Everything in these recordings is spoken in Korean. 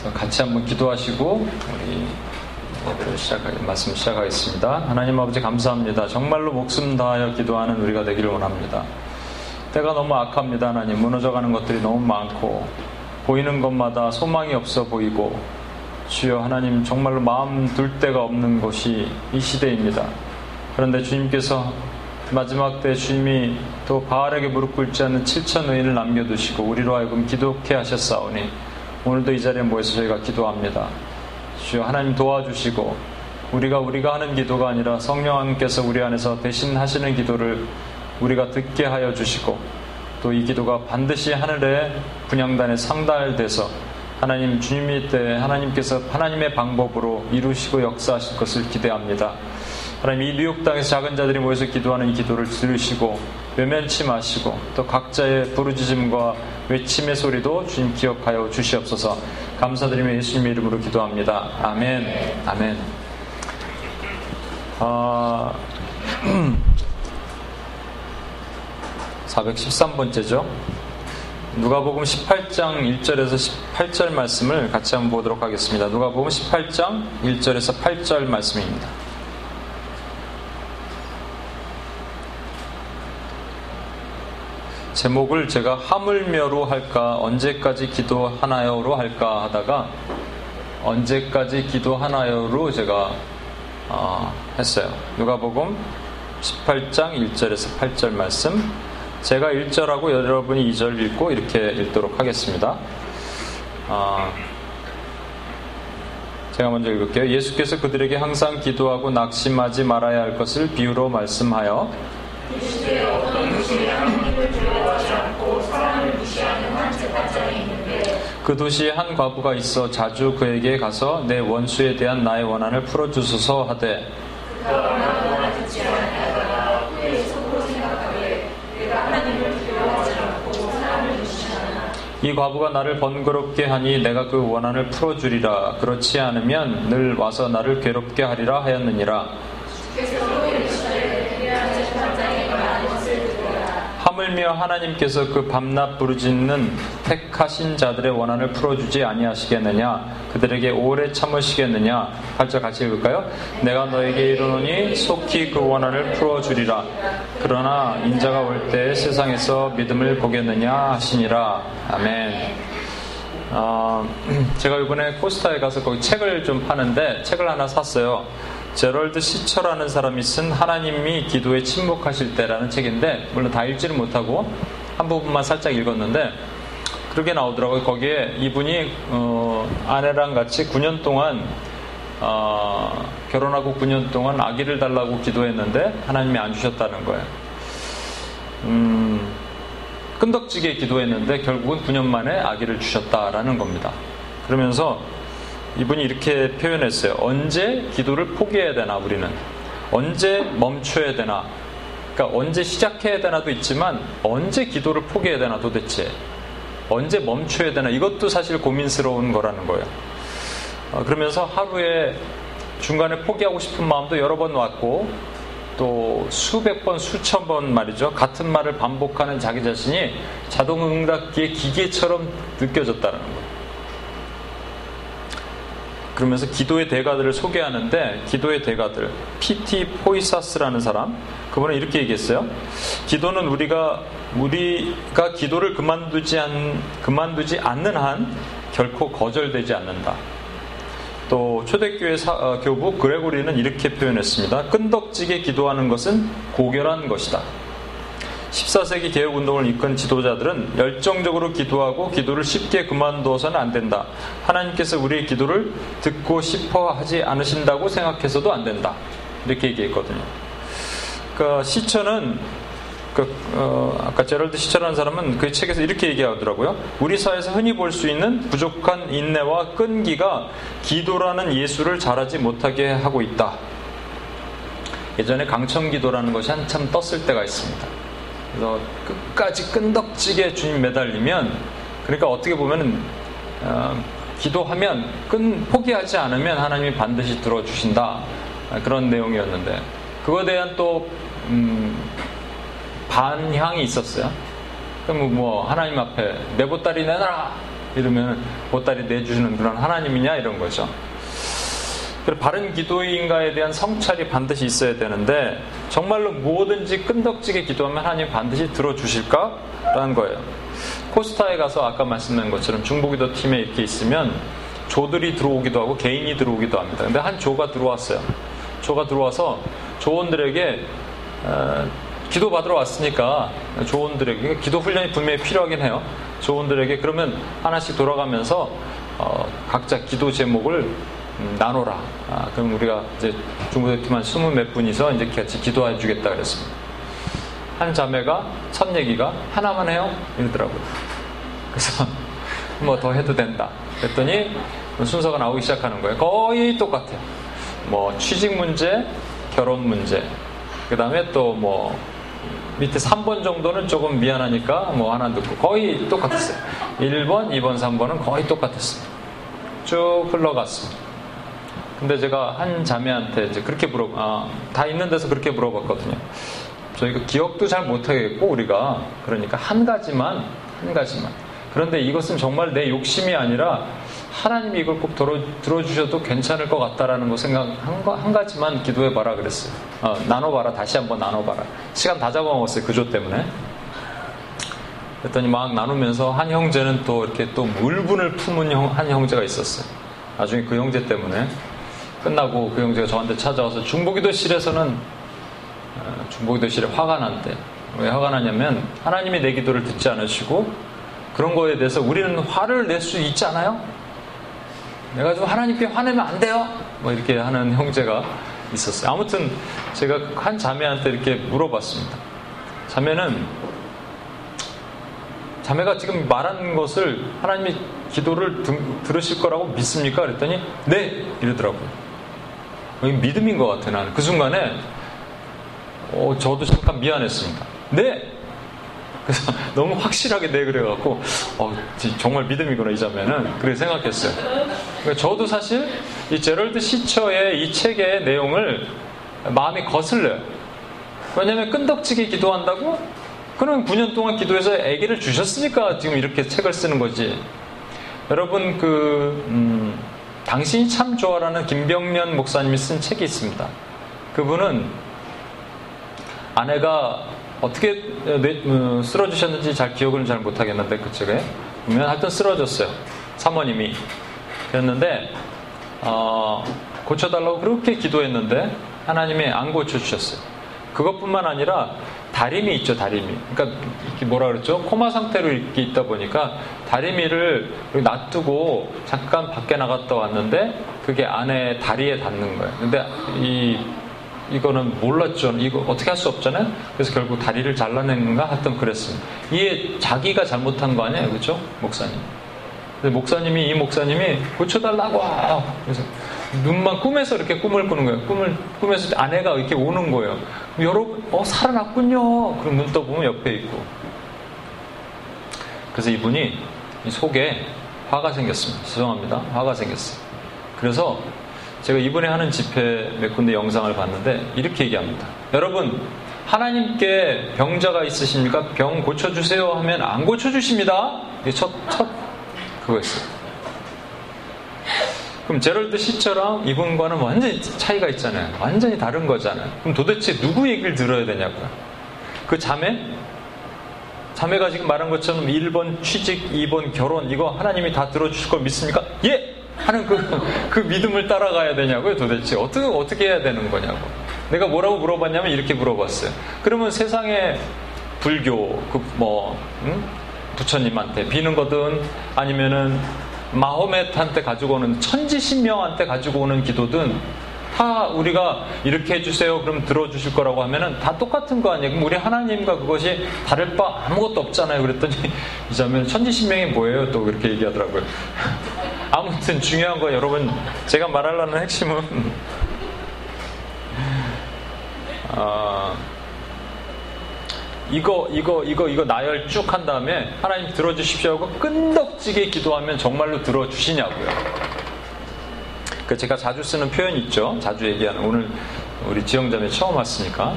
그래서 같이 한번 기도하시고 우리 시작하겠, 말씀 시작하겠습니다. 하나님 아버지 감사합니다. 정말로 목숨 다하여 기도하는 우리가 되기를 원합니다. 때가 너무 악합니다. 하나님 무너져가는 것들이 너무 많고 보이는 것마다 소망이 없어 보이고 주여 하나님 정말로 마음 둘 데가 없는 것이 이 시대입니다. 그런데 주님께서 마지막 때 주님이 또 바알에게 무릎 꿇지 않는 7천 의인을 남겨두시고 우리로 하여금 기도케 하셨사오니 오늘도 이 자리에 모여서 저희가 기도합니다. 주여 하나님 도와주시고 우리가 우리가 하는 기도가 아니라 성령님께서 우리 안에서 대신 하시는 기도를 우리가 듣게 하여 주시고 또 이 기도가 반드시 하늘의 분양단에 상달돼서 하나님 주님이 때 하나님께서 하나님의 방법으로 이루시고 역사하실 것을 기대합니다. 하나님 이 뉴욕 땅에서 작은 자들이 모여서 기도하는 이 기도를 들으시고 외면치 마시고 또 각자의 부르짖음과 외침의 소리도 주님 기억하여 주시옵소서. 감사드리며 예수님의 이름으로 기도합니다. 아멘. 아멘. 아, 413번째죠. 누가복음 18장 1절에서 18절 말씀을 같이 한번 보도록 하겠습니다. 누가복음 18장 1절에서 8절 말씀입니다. 제목을 제가 하물며로 할까 언제까지 기도하나요로 할까 하다가 언제까지 기도하나요로 제가 어, 했어요. 누가복음 18장 1절에서 8절 말씀 제가 1절하고 여러분이 2절 읽고 이렇게 읽도록 하겠습니다. 어, 제가 먼저 읽을게요. 예수께서 그들에게 항상 기도하고 낙심하지 말아야 할 것을 비유로 말씀하여 그 도시에 한 과부가 있어 자주 그에게 가서 내 원수에 대한 나의 원한을 풀어주소서 하되 이 과부가 나를 번거롭게 하니 내가 그 원한을 풀어주리라. 그렇지 않으면 늘 와서 나를 괴롭게 하리라 하였느니라 하물며 하나님께서 그 밤낮 부르짖는 택하신 자들의 원한을 풀어주지 아니하시겠느냐? 그들에게 오래 참으시겠느냐? 8절 같이 읽을까요? 내가 너에게 이르노니 속히 그 원한을 풀어주리라. 그러나 인자가 올 때 세상에서 믿음을 보겠느냐 하시니라. 아멘. 어, 제가 이번에 코스타에 가서 거기 책을 좀 파는데 책을 하나 샀어요 제럴드 시처라는 사람이 쓴 하나님이 기도에 침묵하실 때라는 책인데 물론 다 읽지는 못하고 한 부분만 살짝 읽었는데 그렇게 나오더라고요. 거기에 이분이 어, 아내랑 같이 9년 동안 어, 결혼하고 9년 동안 아기를 달라고 기도했는데 하나님이 안 주셨다는 거예요. 음, 끈덕지게 기도했는데 결국은 9년 만에 아기를 주셨다라는 겁니다. 그러면서 이분이 이렇게 표현했어요. 언제 기도를 포기해야 되나, 우리는. 언제 멈춰야 되나. 그러니까 언제 시작해야 되나도 있지만 언제 기도를 포기해야 되나 도대체. 언제 멈춰야 되나. 이것도 사실 고민스러운 거라는 거예요. 어, 그러면서 하루에 중간에 포기하고 싶은 마음도 여러 번 왔고 또 수백 번, 수천 번 말이죠. 같은 말을 반복하는 자기 자신이 자동 응답기의 기계처럼 느껴졌다는 거예요. 그러면서 기도의 대가들을 소개하는데 기도의 대가들 PT 포이사스라는 사람 그분은 이렇게 얘기했어요. 기도는 우리가 우리가 기도를 그만두지 않 그만두지 않는 한 결코 거절되지 않는다. 또 초대교회 사, 어, 교부 그레고리는 이렇게 표현했습니다. 끈덕지게 기도하는 것은 고결한 것이다. 14세기 개혁운동을 이끈 지도자들은 열정적으로 기도하고 기도를 쉽게 그만두어서는 안 된다. 하나님께서 우리의 기도를 듣고 싶어 하지 않으신다고 생각해서도 안 된다. 이렇게 얘기했거든요. 그러니까 시처는 그, 어, 아까 제럴드 시처라는 사람은 그 책에서 이렇게 얘기하더라고요. 우리 사회에서 흔히 볼 수 있는 부족한 인내와 끈기가 기도라는 예수를 잘하지 못하게 하고 있다. 예전에 강청기도라는 것이 한참 떴을 때가 있습니다. 그래서 끝까지 끈덕지게 주님 매달리면 그러니까 어떻게 보면 어, 기도하면 끈 포기하지 않으면 하나님이 반드시 들어주신다 그런 내용이었는데 그거에 대한 또 음, 반향이 있었어요. 그럼 뭐 하나님 앞에 내 보따리 내놔라 이러면 보따리 내주시는 그런 하나님이냐 이런 거죠. 그리고 바른 기도인가에 대한 성찰이 반드시 있어야 되는데 정말로 뭐든지 끈덕지게 기도하면 하나님 반드시 들어주실까라는 거예요. 코스타에 가서 아까 말씀드린 것처럼 중보기도 팀에 이렇게 있으면 조들이 들어오기도 하고 개인이 들어오기도 합니다. 근데 한 조가 들어왔어요. 조가 들어와서 조원들에게 어, 기도 받으러 왔으니까 조원들에게 기도 훈련이 분명히 필요하긴 해요. 조원들에게 그러면 하나씩 돌아가면서 어, 각자 기도 제목을 음, 나눠라. 아, 그럼 우리가 이제 중고대팀 한 스무 몇 분이서 이제 같이 기도해 주겠다 그랬습니다. 한 자매가 첫 얘기가 하나만 해요 이러더라고요. 그래서 뭐 더 해도 된다. 그랬더니 순서가 나오기 시작하는 거예요. 거의 똑같아요. 뭐 취직 문제, 결혼 문제, 그 다음에 또 뭐 밑에 3번 정도는 조금 미안하니까 뭐 하나 듣고 거의 똑같았어요. 1번, 2번, 3번은 거의 똑같았습니다. 쭉 흘러갔습니다. 근데 제가 한 자매한테 이제 그렇게 물어, 아, 다 있는 데서 그렇게 물어봤거든요. 저희가 기억도 잘 못하겠고, 우리가. 그러니까 한 가지만, 한 가지만. 그런데 이것은 정말 내 욕심이 아니라 하나님이 이걸 꼭 들어, 들어주셔도 괜찮을 것 같다라는 거 생각, 한, 한 가지만 기도해봐라 그랬어요. 어, 나눠봐라. 다시 한번 나눠봐라. 시간 다 잡아먹었어요. 그조 때문에. 그랬더니 막 나누면서 한 형제는 또 이렇게 또 물분을 품은 형, 한 형제가 있었어요. 나중에 그 형제 때문에 끝나고 그 형제가 저한테 찾아와서 중보기도실에서는 어, 중보기도실에 화가 난대. 왜 화가 나냐면 하나님이 내 기도를 듣지 않으시고 그런 거에 대해서 우리는 화를 낼 수 있잖아요. 내가 좀 하나님께 화내면 안 돼요. 뭐 이렇게 하는 형제가 있었어요. 아무튼 제가 한 자매한테 이렇게 물어봤습니다. 자매는 자매가 지금 말한 것을 하나님이 기도를 들 으실 거라고 믿습니까? 그랬더니 네 이러더라고요. 믿음인 것 같아 나는 그 순간에 어, 저도 잠깐 미안했습니다. 네. 그래서 너무 확실하게 네 그래갖고 어, 정말 믿음이구나 이 자매는 그렇게 생각했어요. 그러니까 저도 사실 이 제럴드 시처의 이 책의 내용을 마음이 거슬려요. 왜냐하면 끈덕지게 기도한다고? 그럼 9년 동안 기도해서 아기를 주셨으니까 지금 이렇게 책을 쓰는 거지. 여러분 그 음, 당신이 참 좋아라는 김병면 목사님이 쓴 책이 있습니다. 그분은 아내가 어떻게 어, 쓰러지셨는지 잘 기억을 잘 못하겠는데 그 책에 보면 하여튼 쓰러졌어요. 사모님이 그랬는데 어, 고쳐달라고 그렇게 기도했는데 하나님이 안 고쳐주셨어요. 그것뿐만 아니라 다리미 있죠, 다리미. 그러니까 뭐라 그랬죠? 코마 상태로 있다 보니까 다리미를 놔두고 잠깐 밖에 나갔다 왔는데 그게 안에 다리에 닿는 거예요. 근데 이 이거는 몰랐죠. 이거 어떻게 할 수 없잖아요. 그래서 결국 다리를 잘라낸가 하여튼 그랬습니다. 이게 자기가 잘못한 거 아니에요, 그렇죠, 목사님? 목사님이 이 목사님이 고쳐달라고 그래서 눈만 꿈에서 이렇게 꿈을 꾸는 거예요. 꿈을 꿈에서 아내가 이렇게 오는 거예요. 여러분, 어 살아났군요. 그럼 눈 떠보면 옆에 있고. 그래서 이분이 속에 화가 생겼습니다. 죄송합니다. 화가 생겼어요. 그래서 제가 이번에 하는 집회 몇 군데 영상을 봤는데 이렇게 얘기합니다. 여러분, 하나님께 병자가 있으십니까? 병 고쳐주세요 하면 안 고쳐주십니다. 첫, 첫, 그거였어요. 그럼 제럴드 시처랑 이분과는 완전히 차이가 있잖아요. 완전히 다른 거잖아요. 그럼 도대체 누구 얘기를 들어야 되냐고요. 그 자매? 자매가 지금 말한 것처럼 1번 취직, 2번 결혼, 이거 하나님이 다 들어주실 걸 믿습니까? 예! 하는 그, 그 믿음을 따라가야 되냐고요, 도대체. 어떻게, 어떻게 해야 되는 거냐고. 내가 뭐라고 물어봤냐면 이렇게 물어봤어요. 그러면 세상에 불교, 그 뭐, 응? 부처님한테 비는 거든 아니면은 마호메트한테 가지고 오는 천지신명한테 가지고 오는 기도든 다 우리가 이렇게 해주세요. 그럼 들어주실 거라고 하면은 다 똑같은 거 아니에요? 그럼 우리 하나님과 그것이 다를 바 아무것도 없잖아요. 그랬더니 이자면 천지신명이 뭐예요? 또 그렇게 얘기하더라고요. 아무튼 중요한 거 여러분 제가 말하려는 핵심은 아, 이거 이거 이거 이거 나열 쭉 한 다음에 하나님 들어주십시오 하고 끈덕지게 기도하면 정말로 들어주시냐고요. 그 제가 자주 쓰는 표현이 있죠. 자주 얘기하는 오늘 우리 지영자매 처음 왔으니까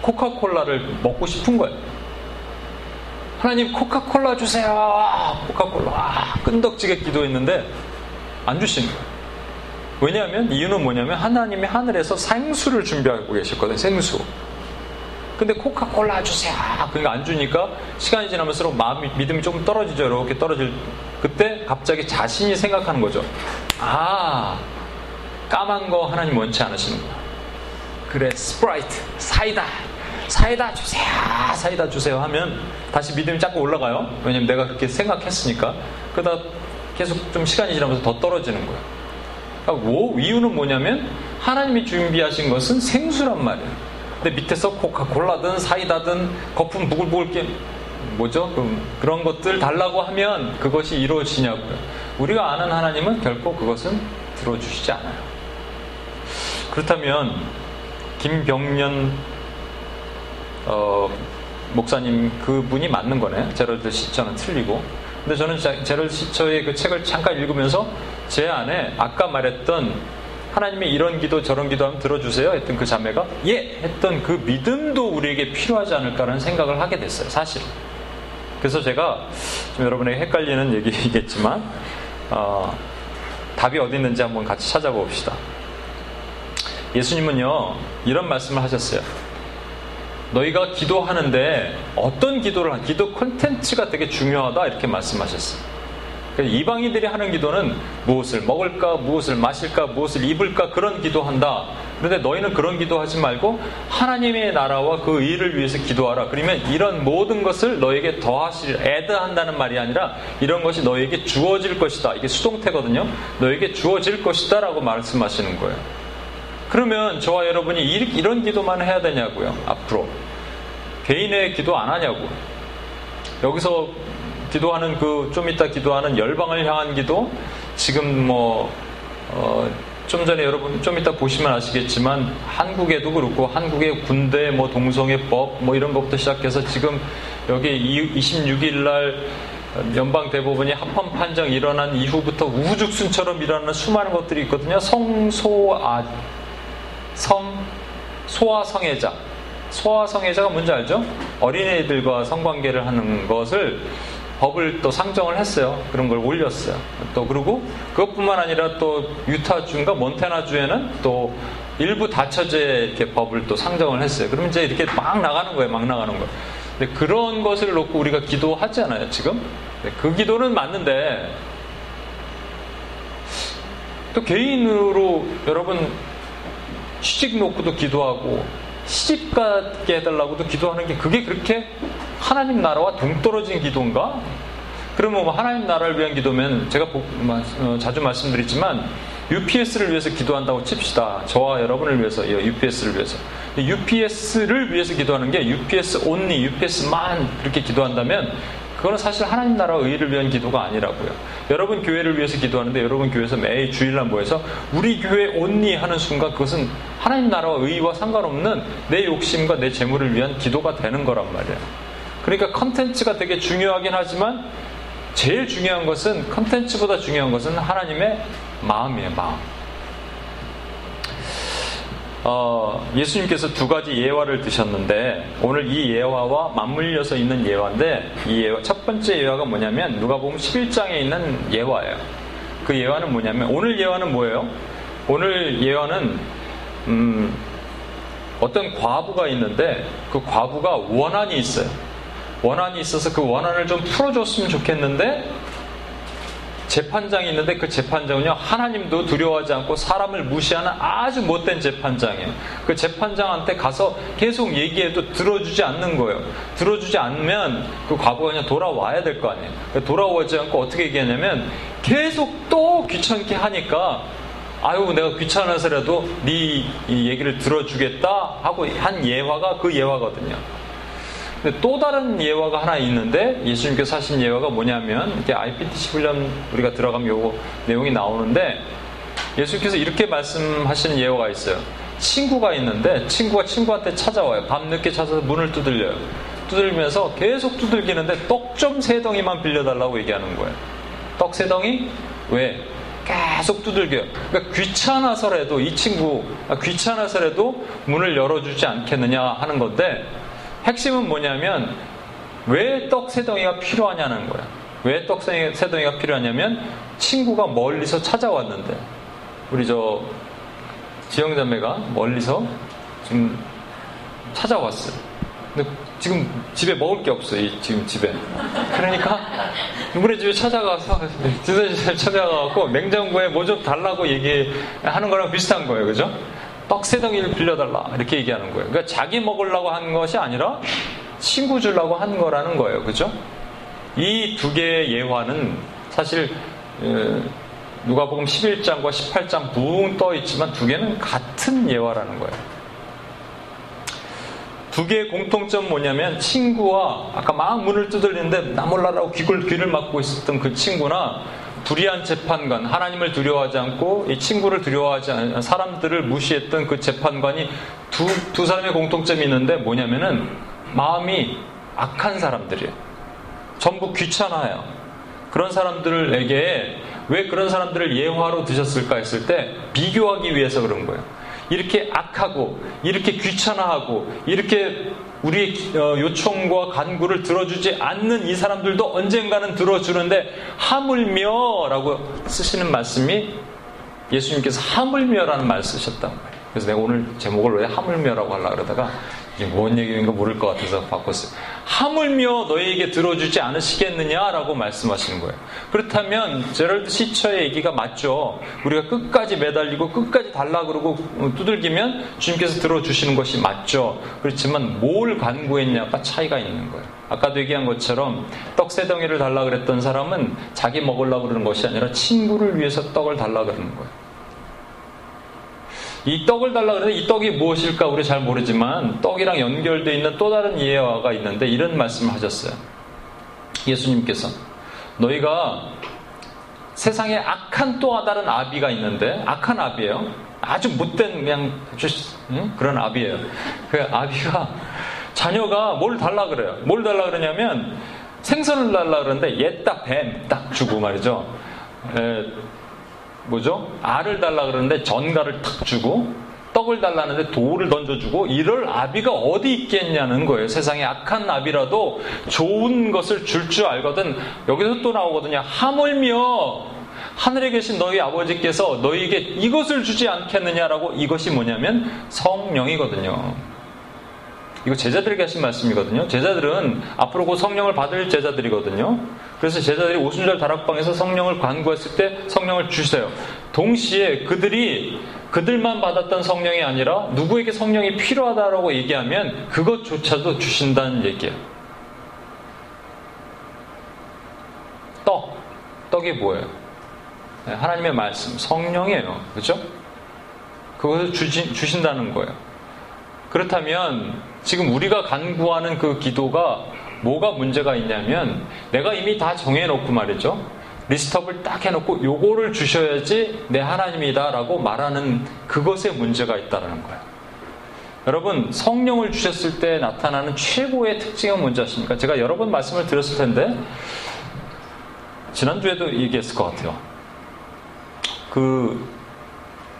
코카콜라를 먹고 싶은 거예요. 하나님 코카콜라 주세요. 코카콜라. 끈덕지게 기도했는데 안 주신 거예요. 왜냐하면 이유는 뭐냐면 하나님이 하늘에서 생수를 준비하고 계셨거든요. 생수. 근데 코카콜라 주세요. 그러니까 안 주니까 시간이 지나면서 마음이 믿음이 조금 떨어지죠. 이렇게 떨어질 그때 갑자기 자신이 생각하는 거죠. 아 까만 거 하나님 원치 않으시는구나. 그래 스프라이트 사이다 사이다 주세요 사이다 주세요 하면 다시 믿음이 자꾸 올라가요. 왜냐면 내가 그렇게 생각했으니까. 그러다 계속 좀 시간이 지나면서 더 떨어지는 거예요. 그러니까 뭐, 이유는 뭐냐면 하나님이 준비하신 것은 생수란 말이에요. 근데 밑에서 코카콜라든 사이다든 거품 부글부글 게 뭐죠? 그런 것들 달라고 하면 그것이 이루어지냐고요. 우리가 아는 하나님은 결코 그것은 들어주시지 않아요. 그렇다면 김병년 어, 목사님 그분이 맞는 거네. 제럴드 시처는 틀리고. 근데 저는 제럴드 시처의 그 책을 잠깐 읽으면서 제 안에 아까 말했던 하나님의 이런 기도 저런 기도 하면 들어주세요 했던 그 자매가 예 했던 그 믿음도 우리에게 필요하지 않을까라는 생각을 하게 됐어요 사실 그래서 제가 좀 여러분에게 헷갈리는 얘기겠지만 어, 답이 어디 있는지 한번 같이 찾아봅시다 예수님은요 이런 말씀을 하셨어요 너희가 기도하는데 어떤 기도를 한 기도 콘텐츠가 되게 중요하다 이렇게 말씀하셨어요. 그러니까 이방인들이 하는 기도는 무엇을 먹을까, 무엇을 마실까, 무엇을 입을까 그런 기도한다. 그런데 너희는 그런 기도하지 말고 하나님의 나라와 그 의를 위해서 기도하라. 그러면 이런 모든 것을 너에게 더하실, 애드한다는 말이 아니라 이런 것이 너에게 주어질 것이다. 이게 수동태거든요. 너에게 주어질 것이다 라고 말씀하시는 거예요. 그러면 저와 여러분이 이런 기도만 해야 되냐고요. 앞으로. 개인의 기도 안 하냐고. 여기서 기도하는 그 좀 이따 기도하는 열방을 향한 기도 지금 뭐 어, 좀 전에 여러분 좀 이따 보시면 아시겠지만 한국에도 그렇고 한국의 군대 뭐 동성애법 뭐 이런 것부터 시작해서 지금 여기 26일 날 연방 대법원이 합헌 판정 일어난 이후부터 우후죽순처럼 일어나는 수많은 것들이 있거든요. 성소아 성, 소아 성애자. 소아 성애자가 뭔지 알죠? 어린애들과 성관계를 하는 것을 법을 또 상정을 했어요. 그런 걸 올렸어요. 또 그리고 그것뿐만 아니라 또 유타주인가 몬테나주에는 또 일부 다처제 이렇게 법을 또 상정을 했어요. 그러면 이제 이렇게 막 나가는 거예요. 막 나가는 거예요. 근데 그런 것을 놓고 우리가 기도하잖아요. 지금 그 기도는 맞는데 또 개인으로 여러분 시집 놓고도 기도하고 시집 가게 해달라고도 기도하는 게 그게 그렇게 하나님 나라와 동떨어진 기도인가? 그러면 뭐 하나님 나라를 위한 기도면 제가 어, 자주 말씀드리지만 UPS를 위해서 기도한다고 칩시다. 저와 여러분을 위해서, UPS를 위해서. UPS를 위해서 기도하는 게 UPS only, UPS만 그렇게 기도한다면 그거는 사실 하나님 나라와 의를 위한 기도가 아니라고요. 여러분 교회를 위해서 기도하는데 여러분 교회에서 매일 주일날 모여서 우리 교회 온니 하는 순간 그것은 하나님 나라와 의와 상관없는 내 욕심과 내 재물을 위한 기도가 되는 거란 말이에요. 그러니까 컨텐츠가 되게 중요하긴 하지만 제일 중요한 것은 컨텐츠보다 중요한 것은 하나님의 마음이에요, 마음. 어, 예수님께서 두 가지 예화를 드셨는데 오늘 이 예화와 맞물려서 있는 예화인데 이 예화, 첫 번째 예화가 뭐냐면 누가 보면 11장에 있는 예화예요. 그 예화는 뭐냐면 오늘 예화는 뭐예요? 오늘 예화는 음, 어떤 과부가 있는데 그 과부가 원한이 있어요. 원한이 있어서 그 원한을 좀 풀어줬으면 좋겠는데 재판장이 있는데 그 재판장은요 하나님도 두려워하지 않고 사람을 무시하는 아주 못된 재판장이에요. 그 재판장한테 가서 계속 얘기해도 들어주지 않는 거예요. 들어주지 않으면 그 과거가 그냥 돌아와야 될 거 아니에요. 돌아오지 않고 어떻게 얘기하냐면 계속 또 귀찮게 하니까 아유 내가 귀찮아서라도 네 얘기를 들어주겠다 하고 한 예화가 그 예화거든요. 또 다른 예화가 하나 있는데 예수님께서 하신 예화가 뭐냐면 이렇게 IPTC 훈련 우리가 들어가면 요거 내용이 나오는데 예수님께서 이렇게 말씀하시는 예화가 있어요. 친구가 있는데 친구가 친구한테 찾아와요. 밤늦게 찾아서 문을 두들려요. 두들면서 계속 두들기는데 떡 좀 세 덩이만 빌려달라고 얘기하는 거예요. 떡 세 덩이? 왜? 계속 두들겨요. 그러니까 귀찮아서라도 이 친구 아, 귀찮아서라도 문을 열어주지 않겠느냐 하는 건데 핵심은 뭐냐면 왜떡세 덩이가 필요하냐는 거야. 왜떡세 덩이가 필요하냐면 친구가 멀리서 찾아왔는데 우리 저 지영자매가 멀리서 지금 찾아왔어요. 근데 지금 집에 먹을 게 없어요. 지금 집에. 그러니까 누구네 집에 찾아가서 진선이 찾아가고 냉장고에 뭐 좀 달라고 얘기하는 거랑 비슷한 거예요. 그죠? 떡세 덩이를 빌려달라 이렇게 얘기하는 거예요. 그러니까 자기 먹으려고 한 것이 아니라 친구 주려고 한 거라는 거예요. 그죠? 이 두 개의 예화는 사실 누가복음 11장과 18장 붕 떠 있지만 두 개는 같은 예화라는 거예요. 두 개의 공통점 뭐냐면 친구와 아까 막 문을 두들리는데 나 몰라라고 귀를 막고 있었던 그 친구나 불의한 재판관, 하나님을 두려워하지 않고 이 친구를 두려워하지 않는 사람들을 무시했던 그 재판관이 두, 두 사람의 공통점이 있는데 뭐냐면은 마음이 악한 사람들이에요. 전부 귀찮아요. 그런 사람들에게 왜 그런 사람들을 예화로 드셨을까 했을 때 비교하기 위해서 그런 거예요. 이렇게 악하고 이렇게 귀찮아하고 이렇게 우리의 어, 요청과 간구를 들어주지 않는 이 사람들도 언젠가는 들어주는데 하물며라고 쓰시는 말씀이 예수님께서 하물며라는 말 쓰셨단 말이에요. 그래서 내가 오늘 제목을 왜 하물며라고 하려고 그러다가 이게 뭔 얘기인가 모를 것 같아서 바꿨어요. 하물며 너희에게 들어주지 않으시겠느냐라고 말씀하시는 거예요. 그렇다면 제럴드 시처의 얘기가 맞죠. 우리가 끝까지 매달리고 끝까지 달라 그러고 두들기면 주님께서 들어주시는 것이 맞죠. 그렇지만 뭘 간구했냐가 차이가 있는 거예요. 아까도 얘기한 것처럼 떡세 덩이를 달라 그랬던 사람은 자기 먹으려고 그러는 것이 아니라 친구를 위해서 떡을 달라 그러는 거예요. 이 떡을 달라 그러는데 이 떡이 무엇일까 우리 잘 모르지만 떡이랑 연결되어 있는 또 다른 예화가 있는데 이런 말씀을 하셨어요. 예수님께서 너희가 세상에 악한 또 다른 아비가 있는데 악한 아비예요. 아주 못된 그냥 응? 그런 아비예요. 그 아비가 자녀가 뭘 달라 그래요. 뭘 달라 그러냐면 생선을 달라 그러는데 옛다 뱀 딱 주고 말이죠. 에, 뭐죠? 알을 달라 그러는데 전갈을 탁 주고 떡을 달라는데 돌을 던져주고 이럴 아비가 어디 있겠냐는 거예요. 세상에 악한 아비라도 좋은 것을 줄줄 알거든. 여기서 또 나오거든요. 하물며 하늘에 계신 너희 아버지께서 너희에게 이것을 주지 않겠느냐라고 이것이 뭐냐면 성령이거든요. 이거 제자들에게 하신 말씀이거든요. 제자들은 앞으로 곧 성령을 받을 제자들이거든요. 그래서 제자들이 오순절 다락방에서 성령을 간구했을 때 성령을 주세요. 동시에 그들이 그들만 받았던 성령이 아니라 누구에게 성령이 필요하다라고 얘기하면 그것조차도 주신다는 얘기예요. 떡. 떡이 뭐예요? 네, 하나님의 말씀, 성령이에요. 그죠? 그것을 주신, 주신다는 거예요. 그렇다면 지금 우리가 간구하는 그 기도가 뭐가 문제가 있냐면 내가 이미 다 정해놓고 말이죠. 리스트업을 딱 해놓고 요거를 주셔야지 내 하나님이다라고 말하는 그것에 문제가 있다는 거예요. 여러분 성령을 주셨을 때 나타나는 최고의 특징은 뭔지 아십니까? 제가 여러 번 말씀을 드렸을 텐데 지난주에도 얘기했을 것 같아요. 그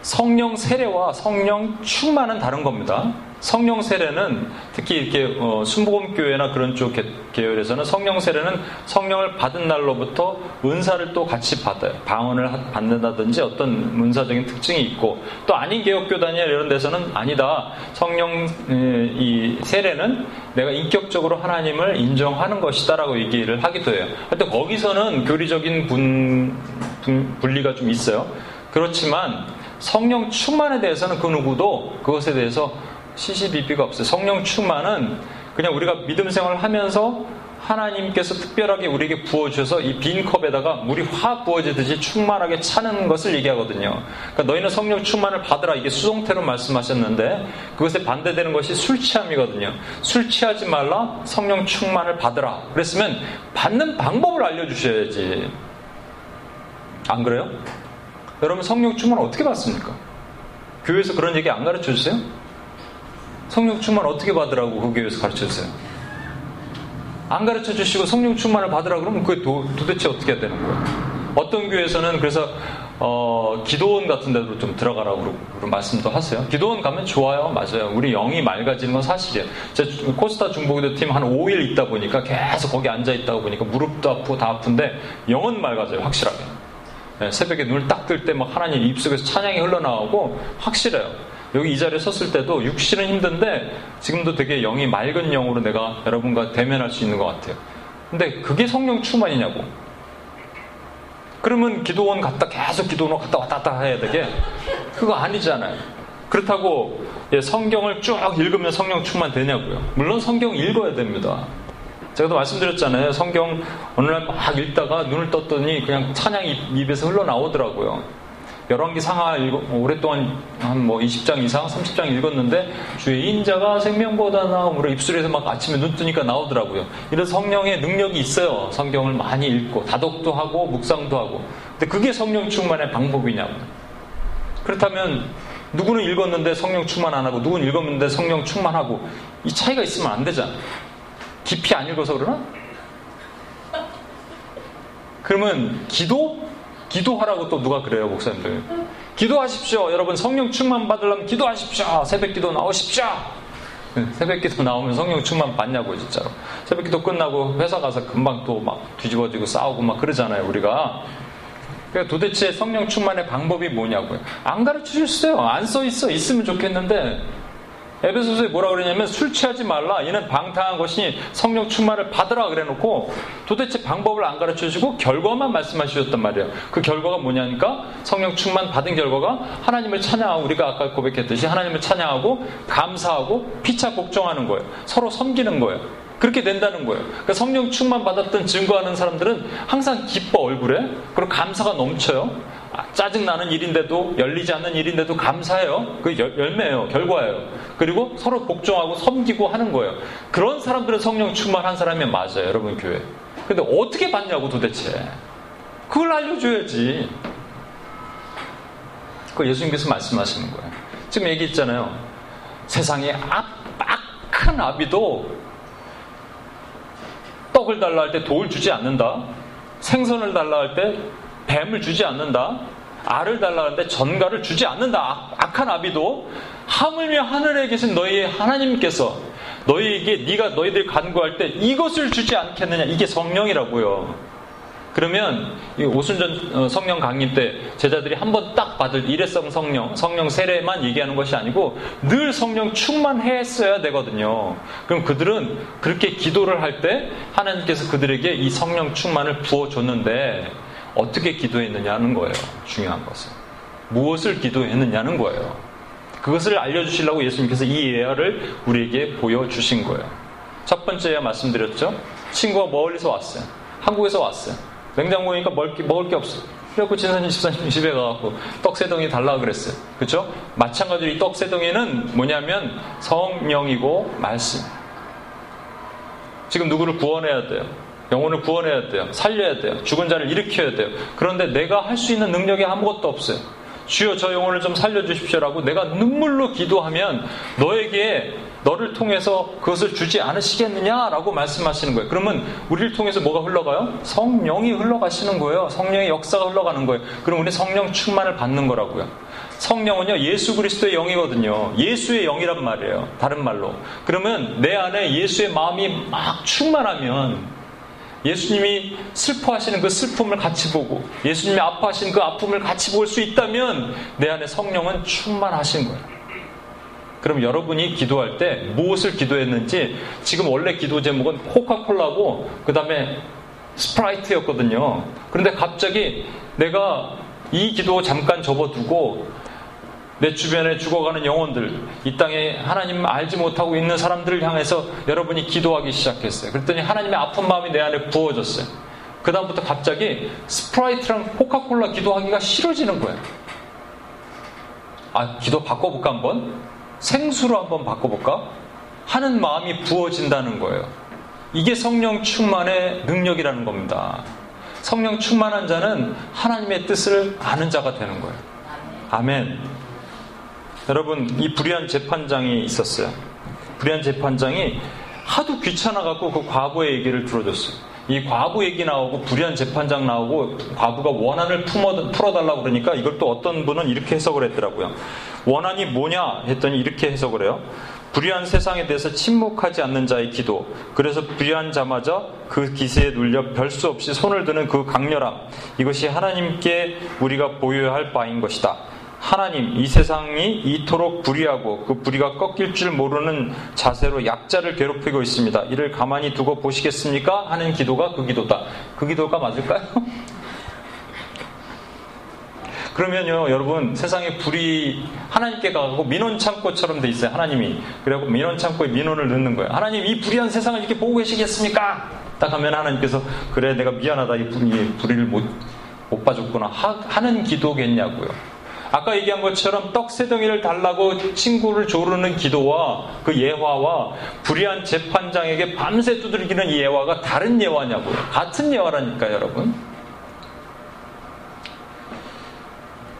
성령 세례와 성령 충만은 다른 겁니다. 성령 세례는 특히 이렇게 어, 순복음 교회나 그런 쪽 계열에서는 성령 세례는 성령을 받은 날로부터 은사를 또 같이 받아요. 방언을 받는다든지 어떤 문사적인 특징이 있고 또 아닌 개혁 교단이나 이런 데서는 아니다. 성령 이 세례는 내가 인격적으로 하나님을 인정하는 것이다라고 얘기를 하기도 해요. 하여튼 거기서는 교리적인 분, 분 분리가 좀 있어요. 그렇지만 성령 충만에 대해서는 그 누구도 그것에 대해서 시시비비가 없어요. 성령 충만은 그냥 우리가 믿음 생활을 하면서 하나님께서 특별하게 우리에게 부어주셔서 이 빈 컵에다가 물이 확 부어지듯이 충만하게 차는 것을 얘기하거든요. 그러니까 너희는 성령 충만을 받으라 이게 수동태로 말씀하셨는데 그것에 반대되는 것이 술 취함이거든요. 술 취하지 말라 성령 충만을 받으라. 그랬으면 받는 방법을 알려주셔야지. 안 그래요? 여러분 성령 충만 어떻게 받습니까? 교회에서 그런 얘기 안 가르쳐 주세요? 성령 충만 어떻게 받으라고 그 교회에서 가르쳐 주세요? 안 가르쳐 주시고 성령 충만을 받으라 그러면 그게 도, 도대체 어떻게 해야 되는 거예요? 어떤 교회에서는 그래서 어, 기도원 같은 데로 좀 들어가라고 말씀도 하세요. 기도원 가면 좋아요. 맞아요. 우리 영이 맑아지는 건 사실이에요. 제 코스타 중보기도 팀 한 5일 있다 보니까 계속 거기 앉아 있다 보니까 무릎도 아프고 다 아픈데 영은 맑아져요. 확실하게. 네, 새벽에 눈을 딱 뜰 때 막 하나님 입속에서 찬양이 흘러나오고 확실해요. 여기 이 자리에 섰을 때도 육신은 힘든데 지금도 되게 영이 맑은 영으로 내가 여러분과 대면할 수 있는 것 같아요. 근데 그게 성령 충만이냐고. 그러면 기도원 갔다 계속 기도원 갔다 왔다 갔다 해야 되게 그거 아니잖아요. 그렇다고 예, 성경을 쭉 읽으면 성령 충만 되냐고요. 물론 성경 읽어야 됩니다. 제가도 말씀드렸잖아요. 성경 어느 날 막 읽다가 눈을 떴더니 그냥 찬양이 입에서 흘러나오더라고요. 열왕기 상하 오랫동안 한 뭐 20장 이상, 30장 읽었는데 주의 인자가 생명보다 나음으로 입술에서 막 아침에 눈 뜨니까 나오더라고요. 이런 성령의 능력이 있어요. 성경을 많이 읽고 다독도 하고 묵상도 하고. 근데 그게 성령 충만의 방법이냐고. 그렇다면 누구는 읽었는데 성령 충만 안 하고 누구는 읽었는데 성령 충만하고 이 차이가 있으면 안 되잖아. 깊이 안 읽어서 그러나? 그러면 기도 기도하라고 또 누가 그래요, 목사님들. 기도하십시오. 여러분 성령 충만 받으려면 기도하십시오. 새벽 기도 나오십시오. 네, 새벽 기도 나오면 성령 충만 받냐고 진짜로. 새벽 기도 끝나고 회사 가서 금방 또 막 뒤집어지고 싸우고 막 그러잖아요, 우리가. 그러니까 도대체 성령 충만의 방법이 뭐냐고요. 안 가르쳐 주셨어요. 안 써 있어. 있으면 좋겠는데 에베소서에 뭐라 그러냐면 술 취하지 말라. 이는 방탕한 것이 성령 충만을 받으라 그래 놓고 도대체 방법을 안 가르쳐 주시고 결과만 말씀하셨단 말이에요. 그 결과가 뭐냐니까 성령 충만 받은 결과가 하나님을 찬양하고 우리가 아까 고백했듯이 하나님을 찬양하고 감사하고 피차 복종하는 거예요. 서로 섬기는 거예요. 그렇게 된다는 거예요. 그러니까 성령 충만 받았던 증거하는 사람들은 항상 기뻐 얼굴에 그리고 감사가 넘쳐요. 아, 짜증나는 일인데도 열리지 않는 일인데도 감사해요. 그 열매예요. 결과예요. 그리고 서로 복종하고 섬기고 하는 거예요. 그런 사람들은 성령 충만한 사람이 맞아요. 여러분 교회. 근데 어떻게 받냐고 도대체. 그걸 알려줘야지. 그 예수님께서 말씀하시는 거예요. 지금 얘기했잖아요. 세상에 악큰 아비도 떡을 달라 할 때돌 주지 않는다. 생선을 달라 할 때 뱀을 주지 않는다. 알을 달라는데 전가를 주지 않는다. 악한 아비도 하물며 하늘에 계신 너희 하나님께서 너희에게 네가 너희들 간구할 때 이것을 주지 않겠느냐. 이게 성령이라고요. 그러면 오순전 어, 성령 강림 때 제자들이 한 번 딱 받을 일회성 성령, 성령 세례만 얘기하는 것이 아니고 늘 성령 충만했어야 되거든요. 그럼 그들은 그렇게 기도를 할 때 하나님께서 그들에게 이 성령 충만을 부어줬는데 어떻게 기도했느냐는 거예요. 중요한 것은. 무엇을 기도했느냐는 거예요. 그것을 알려주시려고 예수님께서 이 예화를 우리에게 보여주신 거예요. 첫 번째 말씀드렸죠? 친구가 멀리서 왔어요. 한국에서 왔어요. 냉장고 보니까 먹을 게, 먹을 게 없어. 그래갖고 진선님 집사님 집에 가갖고 떡세덩이 달라고 그랬어요. 그쵸? 마찬가지로 이 떡세덩이는 뭐냐면 성령이고 말씀. 지금 누구를 구원해야 돼요. 영혼을 구원해야 돼요. 살려야 돼요. 죽은 자를 일으켜야 돼요. 그런데 내가 할 수 있는 능력이 아무것도 없어요. 주여 저 영혼을 좀 살려주십시오라고 내가 눈물로 기도하면 너에게 너를 통해서 그것을 주지 않으시겠느냐라고 말씀하시는 거예요. 그러면 우리를 통해서 뭐가 흘러가요? 성령이 흘러가시는 거예요. 성령의 역사가 흘러가는 거예요. 그럼 우리 성령 충만을 받는 거라고요. 성령은요, 예수 그리스도의 영이거든요. 예수의 영이란 말이에요. 다른 말로. 그러면 내 안에 예수의 마음이 막 충만하면 예수님이 슬퍼하시는 그 슬픔을 같이 보고 예수님이 아파하시는 그 아픔을 같이 볼 수 있다면 내 안에 성령은 충만하신 거예요. 그럼 여러분이 기도할 때 무엇을 기도했는지 지금 원래 기도 제목은 코카콜라고 그 다음에 스프라이트였거든요. 그런데 갑자기 내가 이 기도 잠깐 접어두고 내 주변에 죽어가는 영혼들, 이 땅에 하나님 알지 못하고 있는 사람들을 향해서 여러분이 기도하기 시작했어요. 그랬더니 하나님의 아픈 마음이 내 안에 부어졌어요. 그다음부터 갑자기 스프라이트랑 코카콜라 기도하기가 싫어지는 거예요. 아, 기도 바꿔볼까 한번? 생수로 한번 바꿔볼까? 하는 마음이 부어진다는 거예요. 이게 성령 충만의 능력이라는 겁니다. 성령 충만한 자는 하나님의 뜻을 아는 자가 되는 거예요. 아멘. 여러분 이 불의한 재판장이 있었어요. 불의한 재판장이 하도 귀찮아갖고 그 과거의 얘기를 들어줬어요. 이 과부 얘기 나오고 불의한 재판장 나오고 과부가 원한을 품어, 풀어달라고 그러니까 이걸 또 어떤 분은 이렇게 해석을 했더라고요. 원한이 뭐냐 했더니 이렇게 해석을 해요. 불의한 세상에 대해서 침묵하지 않는 자의 기도. 그래서 불의한 자마저 그 기세에 눌려 별 수 없이 손을 드는 그 강렬함. 이것이 하나님께 우리가 보여야 할 바인 것이다. 하나님, 이 세상이 이토록 불의하고 그 불의가 꺾일 줄 모르는 자세로 약자를 괴롭히고 있습니다. 이를 가만히 두고 보시겠습니까? 하는 기도가 그 기도다. 그 기도가 맞을까요? 그러면요, 여러분, 세상에 불이 하나님께 가고 민원 창고처럼 돼 있어요, 하나님이. 그래갖고 민원 창고에 민원을 넣는 거예요. 하나님, 이 불의한 세상을 이렇게 보고 계시겠습니까? 딱 하면 하나님께서, 그래, 내가 미안하다, 이 불의, 불의를 못, 못 봐줬구나. 하, 는 기도겠냐고요. 아까 얘기한 것처럼 떡 세 덩이를 달라고 친구를 조르는 기도와 그 예화와 불의한 재판장에게 밤새 두들기는 예화가 다른 예화냐고요. 같은 예화라니까 여러분.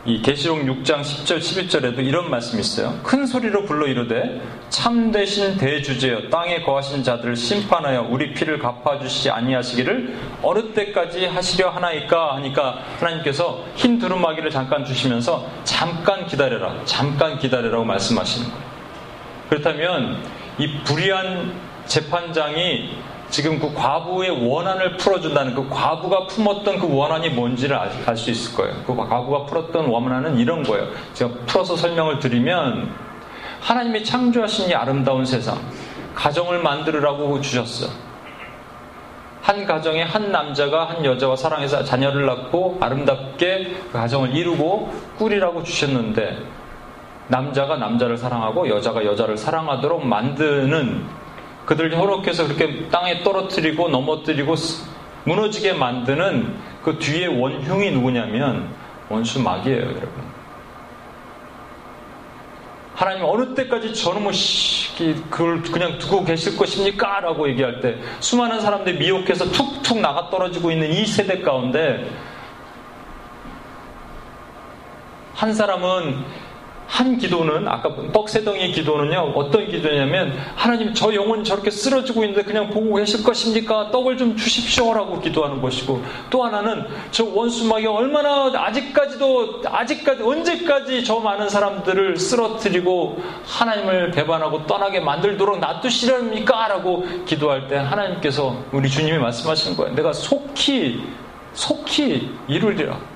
이 계시록 6장 10절 11절에도 이런 말씀이 있어요. 큰 소리로 불러 이르되 참되신 대주제여 땅에 거하신 자들을 심판하여 우리 피를 갚아 주시지 아니하시기를 어느 때까지 하시려 하나이까 하니까 하나님께서 흰 두루마기를 잠깐 주시면서 잠깐 기다려라. 잠깐 기다려라고 말씀하시는 거예요. 그렇다면 이 불의한 재판장이 지금 그 과부의 원한을 풀어준다는 그 과부가 품었던 그 원한이 뭔지를 알 수 있을 거예요. 그 과부가 풀었던 원한은 이런 거예요. 제가 풀어서 설명을 드리면 하나님이 창조하신 이 아름다운 세상, 가정을 만들으라고 주셨어. 한 가정에 한 남자가 한 여자와 사랑해서 자녀를 낳고 아름답게 그 가정을 이루고 꾸리라고 주셨는데 남자가 남자를 사랑하고 여자가 여자를 사랑하도록 만드는 그들 협력해서 그렇게 땅에 떨어뜨리고 넘어뜨리고 무너지게 만드는 그 뒤에 원흉이 누구냐면 원수 마귀예요, 여러분. 하나님 어느 때까지 저놈의 그걸 그냥 두고 계실 것입니까? 라고 얘기할 때 수많은 사람들이 미혹해서 툭툭 나가 떨어지고 있는 이 세대 가운데 한 사람은 한 기도는 아까 뻑세덩이 기도는요 어떤 기도냐면 하나님 저 영혼 저렇게 쓰러지고 있는데 그냥 보고 계실 것입니까? 떡을 좀 주십시오라고 기도하는 것이고 또 하나는 저 원수막이 얼마나 아직까지도 아직까지 언제까지 저 많은 사람들을 쓰러뜨리고 하나님을 배반하고 떠나게 만들도록 놔두시렵니까라고 기도할 때 하나님께서 우리 주님이 말씀하시는 거예요. 내가 속히 속히 이루리라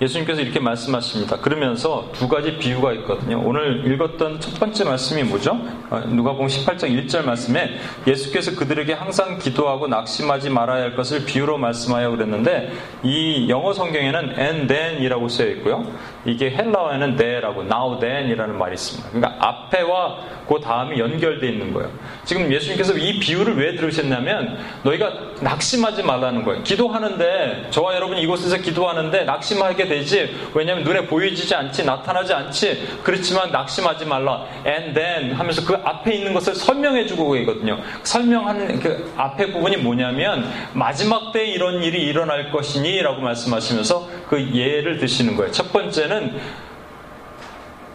예수님께서 이렇게 말씀하십니다. 그러면서 두 가지 비유가 있거든요. 오늘 읽었던 첫 번째 말씀이 뭐죠? 어, 누가 보면 18장 1절 말씀에 예수께서 그들에게 항상 기도하고 낙심하지 말아야 할 것을 비유로 말씀하여 그랬는데 이 영어 성경에는 and then이라고 쓰여 있고요. 이게 헬라어에는 the라고 now then이라는 말이 있습니다. 그러니까 앞에와 그 다음이 연결되어 있는 거예요. 지금 예수님께서 이 비유를 왜 들으셨냐면 너희가 낙심하지 말라는 거예요. 기도하는데 저와 여러분이 이곳에서 기도하는데 낙심하게 되지. 왜냐하면 눈에 보이지 않지, 나타나지 않지. 그렇지만 낙심하지 말라. And then 하면서 그 앞에 있는 것을 설명해 주고 있거든요. 설명하는 그 앞에 부분이 뭐냐면 마지막 때 이런 일이 일어날 것이니 라고 말씀하시면서 그 예를 드시는 거예요. 첫 번째는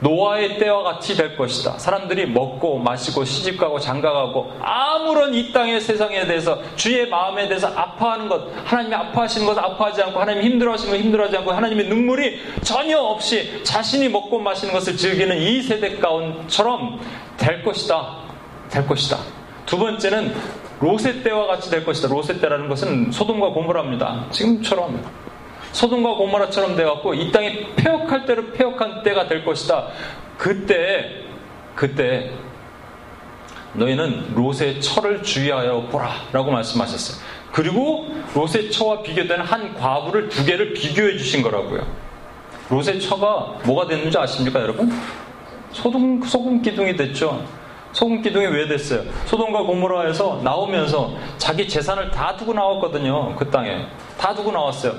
노아의 때와 같이 될 것이다. 사람들이 먹고 마시고 시집가고 장가가고 아무런 이 땅의 세상에 대해서 주의 마음에 대해서 아파하는 것, 하나님이 아파하시는 것 아파하지 않고 하나님이 힘들어하시는 것 힘들어하지 않고 하나님의 눈물이 전혀 없이 자신이 먹고 마시는 것을 즐기는 이 세대 가운처럼 될 것이다. 될 것이다. 두 번째는 로세 때와 같이 될 것이다. 로세 때라는 것은 소돔과 고모라입니다. 지금처럼 소돔과 고모라처럼 돼갖고 이 땅이 폐역할 때로 폐역한 때가 될 것이다. 그때 그때 너희는 롯의 철을 주의하여 보라라고 말씀하셨어요. 그리고 롯의 처와 비교되는 한 과부를 두 개를 비교해 주신 거라고요. 롯의 처가 뭐가 됐는지 아십니까, 여러분? 소금 소금 기둥이 됐죠. 소금 기둥이 왜 됐어요? 소돔과 고모라에서 나오면서 자기 재산을 다 두고 나왔거든요. 그 땅에 다 두고 나왔어요.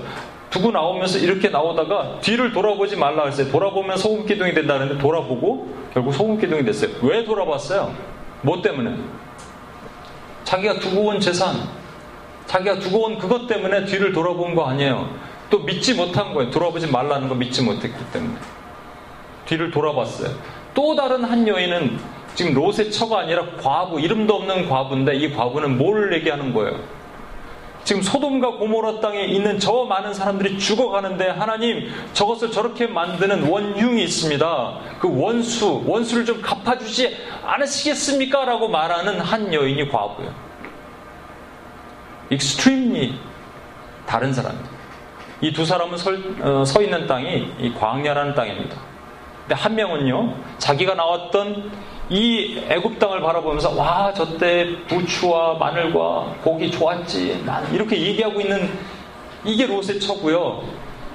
두고 나오면서 이렇게 나오다가 뒤를 돌아보지 말라 했어요. 돌아보면 소금 기둥이 된다는데 돌아보고 결국 소금 기둥이 됐어요. 왜 돌아봤어요? 뭐 때문에? 자기가 두고 온 재산, 자기가 두고 온 그것 때문에 뒤를 돌아본 거 아니에요. 또 믿지 못한 거예요. 돌아보지 말라는 거 믿지 못했기 때문에. 뒤를 돌아봤어요. 또 다른 한 여인은 지금 롯의 처가 아니라 과부, 이름도 없는 과부인데 이 과부는 뭘 얘기하는 거예요? 지금 소돔과 고모라 땅에 있는 저 많은 사람들이 죽어가는데 하나님 저것을 저렇게 만드는 원흉이 있습니다. 그 원수, 원수를 좀 갚아주지 않으시겠습니까? 라고 말하는 한 여인이 과부예요. Extremely 다른 사람입니다. 이 두 사람은 서, 어, 서 있는 땅이 이 광야라는 땅입니다. 근데 한 명은요, 자기가 나왔던 이 애굽 땅을 바라보면서 와 저 때 부추와 마늘과 고기 좋았지 난 이렇게 얘기하고 있는 이게 롯의 처고요.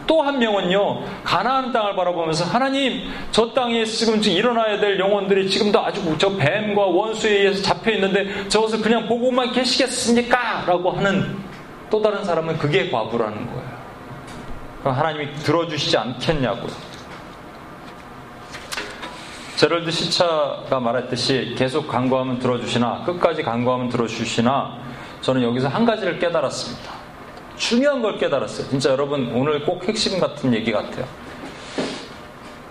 또 한 명은요 가나안 땅을 바라보면서 하나님 저 땅에 지금 일어나야 될 영혼들이 지금도 아주 저 뱀과 원수에 의해서 잡혀 있는데 저것을 그냥 보고만 계시겠습니까?라고 하는 또 다른 사람은 그게 과부라는 거예요. 하나님이 들어주시지 않겠냐고요. 제럴드 시차가 말했듯이 계속 간구하면 들어주시나 끝까지 간구하면 들어주시나 저는 여기서 한 가지를 깨달았습니다. 중요한 걸 깨달았어요. 진짜 여러분 오늘 꼭 핵심 같은 얘기 같아요.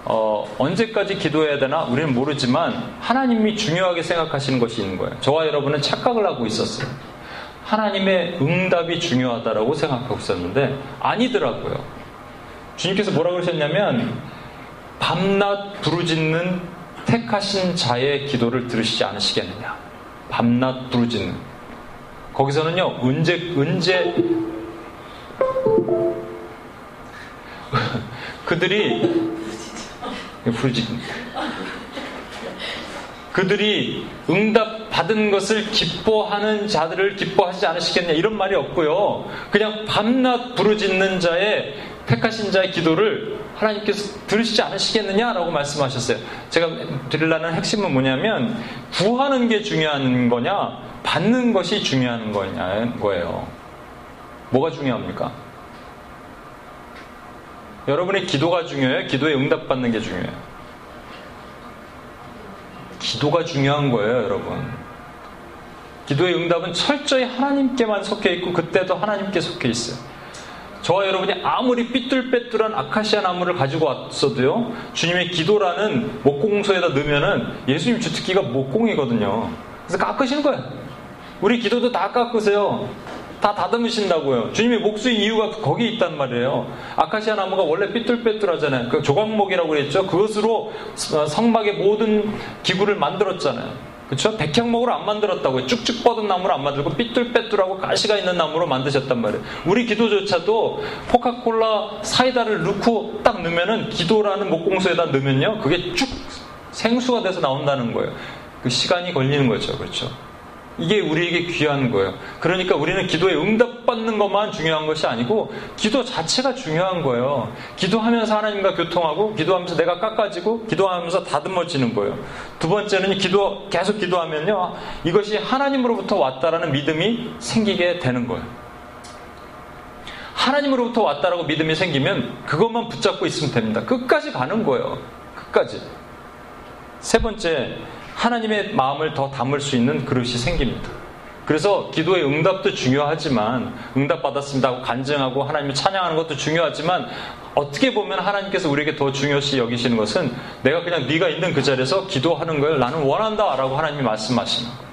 어, 언제까지 기도해야 되나 우리는 모르지만 하나님이 중요하게 생각하시는 것이 있는 거예요. 저와 여러분은 착각을 하고 있었어요. 하나님의 응답이 중요하다라고 생각하고 있었는데 아니더라고요. 주님께서 뭐라고 그러셨냐면 밤낮 부르짖는 택하신 자의 기도를 들으시지 않으시겠느냐. 밤낮 부르짖는. 거기서는요, 은재, 은재, 그들이, 부르짖는. 그들이 응답 받은 것을 기뻐하는 자들을 기뻐하지 않으시겠냐 이런 말이 없고요. 그냥 밤낮 부르짖는 자의 택하신 자의 기도를 하나님께서 들으시지 않으시겠느냐라고 말씀하셨어요. 제가 드리려는 핵심은 뭐냐면 구하는 게 중요한 거냐 받는 것이 중요한 거냐 거예요. 뭐가 중요합니까? 여러분의 기도가 중요해요? 기도에 응답받는 게 중요해요? 기도가 중요한 거예요, 여러분. 기도의 응답은 철저히 하나님께만 속해 있고 그때도 하나님께 속해 있어요. 저와 여러분이 아무리 삐뚤빼뚤한 아카시아 나무를 가지고 왔어도요, 주님의 기도라는 목공소에다 넣으면은 예수님 주특기가 목공이거든요. 그래서 깎으시는 거예요. 우리 기도도 다 깎으세요. 다 다듬으신다고요. 주님의 목수인 이유가 거기에 있단 말이에요. 아카시아 나무가 원래 삐뚤빼뚤하잖아요. 그 조각목이라고 그랬죠. 그것으로 성막의 모든 기구를 만들었잖아요. 그렇죠? 백향목으로 안 만들었다고요. 쭉쭉 뻗은 나무로 안 만들고 삐뚤빼뚤하고 가시가 있는 나무로 만드셨단 말이에요. 우리 기도조차도 코카콜라 사이다를 넣고 딱 넣으면은 기도라는 목공소에다 넣으면요. 그게 쭉 생수가 돼서 나온다는 거예요. 그 시간이 걸리는 거죠. 그렇죠? 이게 우리에게 귀한 거예요. 그러니까 우리는 기도에 응답받는 것만 중요한 것이 아니고 기도 자체가 중요한 거예요. 기도하면서 하나님과 교통하고 기도하면서 내가 깎아지고 기도하면서 다듬어지는 거예요. 두 번째는 기도 계속 기도하면요. 이것이 하나님으로부터 왔다라는 믿음이 생기게 되는 거예요. 하나님으로부터 왔다라고 믿음이 생기면 그것만 붙잡고 있으면 됩니다. 끝까지 가는 거예요. 끝까지. 세 번째, 하나님의 마음을 더 담을 수 있는 그릇이 생깁니다. 그래서 기도의 응답도 중요하지만 응답 받았습니다 하고 간증하고 하나님을 찬양하는 것도 중요하지만 어떻게 보면 하나님께서 우리에게 더 중요시 여기시는 것은 내가 그냥 네가 있는 그 자리에서 기도하는 걸 나는 원한다라고 하나님이 말씀하시는 거예요.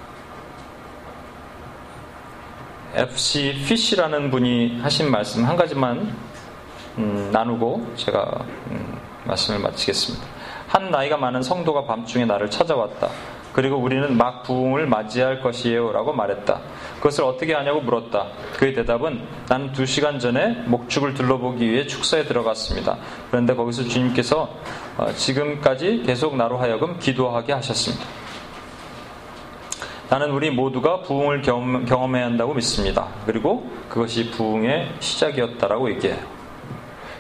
FC 피쉬라는 분이 하신 말씀 한 가지만 음, 나누고 제가 음, 말씀을 마치겠습니다. 한 나이가 많은 성도가 밤중에 나를 찾아왔다. 그리고 우리는 막 부흥을 맞이할 것이에요. 라고 말했다. 그것을 어떻게 하냐고 물었다. 그의 대답은 나는 두 시간 전에 목축을 둘러보기 위해 축사에 들어갔습니다. 그런데 거기서 주님께서 어, 지금까지 계속 나로 하여금 기도하게 하셨습니다. 나는 우리 모두가 부흥을 경험해야 한다고 믿습니다. 그리고 그것이 부흥의 시작이었다라고 얘기해요.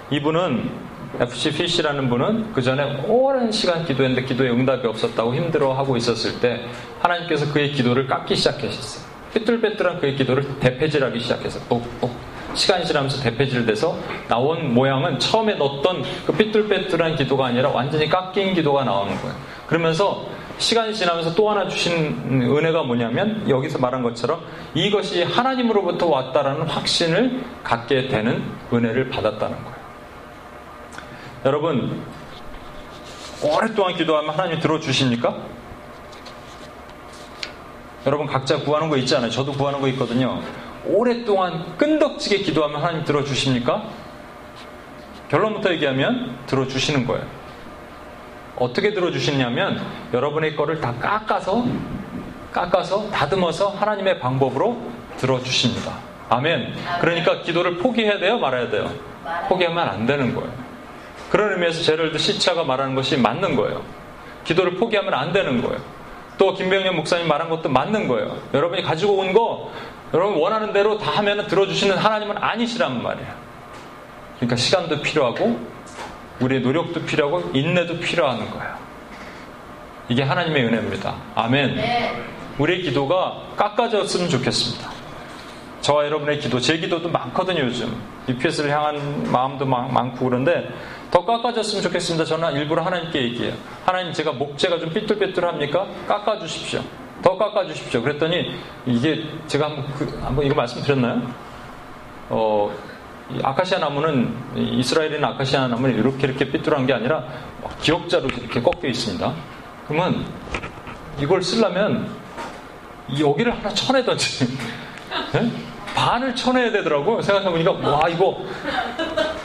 이분은 FC 피시라는 분은 그 전에 오랜 시간 기도했는데 기도에 응답이 없었다고 힘들어하고 있었을 때 하나님께서 그의 기도를 깎기 시작하셨어요. 삐뚤빼뚤한 그의 기도를 대패질하기 시작해서 뽁뽁 시간이 지나면서 대패질 돼서 나온 모양은 처음에 넣었던 그 삐뚤빼뚤한 기도가 아니라 완전히 깎인 기도가 나오는 거예요. 그러면서 시간이 지나면서 또 하나 주신 은혜가 뭐냐면 여기서 말한 것처럼 이것이 하나님으로부터 왔다라는 확신을 갖게 되는 은혜를 받았다는 거예요. 여러분, 오랫동안 기도하면 하나님 들어주십니까? 여러분 각자 구하는 거 있잖아요. 저도 구하는 거 있거든요. 오랫동안 끈덕지게 기도하면 하나님 들어주십니까? 결론부터 얘기하면 들어주시는 거예요. 어떻게 들어주시냐면 여러분의 거를 다 깎아서 깎아서 다듬어서 하나님의 방법으로 들어주십니다. 아멘. 그러니까 기도를 포기해야 돼요? 말아야 돼요? 포기하면 안 되는 거예요. 그런 의미에서 제럴드 시차가 말하는 것이 맞는 거예요. 기도를 포기하면 안 되는 거예요. 또 김병현 목사님 말한 것도 맞는 거예요. 여러분이 가지고 온 거 여러분 원하는 대로 다 하면 들어주시는 하나님은 아니시란 말이에요. 그러니까 시간도 필요하고 우리의 노력도 필요하고 인내도 필요한 거예요. 이게 하나님의 은혜입니다. 아멘. 우리의 기도가 깎아졌으면 좋겠습니다. 저와 여러분의 기도, 제 기도도 많거든요, 요즘. UPS를 향한 마음도 많고 그런데 더 깎아졌으면 좋겠습니다. 저는 일부러 하나님께 얘기해요. 하나님 제가 목재가 좀 삐뚤삐뚤합니까? 깎아주십시오. 더 깎아주십시오. 그랬더니 이게 제가 한번, 그, 한번 이거 말씀드렸나요? 어, 아카시아 나무는 이스라엘에는 아카시아 나무는 이렇게 이렇게 삐뚤한 게 아니라 기억자로 이렇게 꺾여 있습니다. 그러면 이걸 쓰려면 여기를 하나 쳐내든지 네? 반을 쳐내야 되더라고. 생각해보니까 와 이거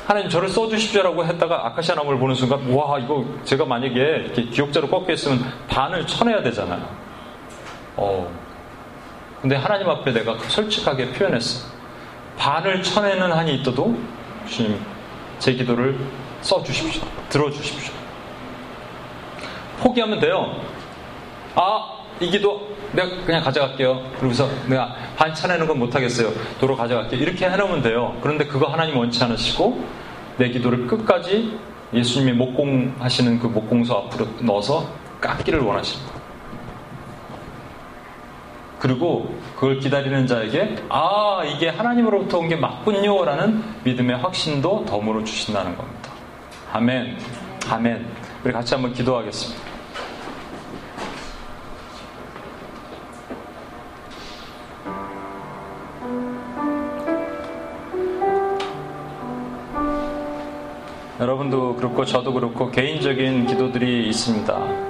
하나님 저를 써주십시오라고 했다가 아카시아 나무를 보는 순간 와 이거 제가 만약에 이렇게 기억자로 꺾여 있으면 반을 쳐내야 되잖아요. 어. 근데 하나님 앞에 내가 솔직하게 표현했어. 반을 쳐내는 한이 있어도 주님 제 기도를 써주십시오. 들어주십시오. 포기하면 돼요. 아, 이 기도 내가 그냥 가져갈게요. 그러면서 내가 반 쳐내는 건 못하겠어요. 도로 가져갈게요. 이렇게 해놓으면 돼요. 그런데 그거 하나님 원치 않으시고 내 기도를 끝까지 예수님이 목공하시는 그 목공소 앞으로 넣어서 깎기를 원하십니다. 그리고 그걸 기다리는 자에게 아 이게 하나님으로부터 온 게 맞군요라는 믿음의 확신도 덤으로 주신다는 겁니다. 아멘. 아멘. 우리 같이 한번 기도하겠습니다. 여러분도 그렇고 저도 그렇고 개인적인 기도들이 있습니다.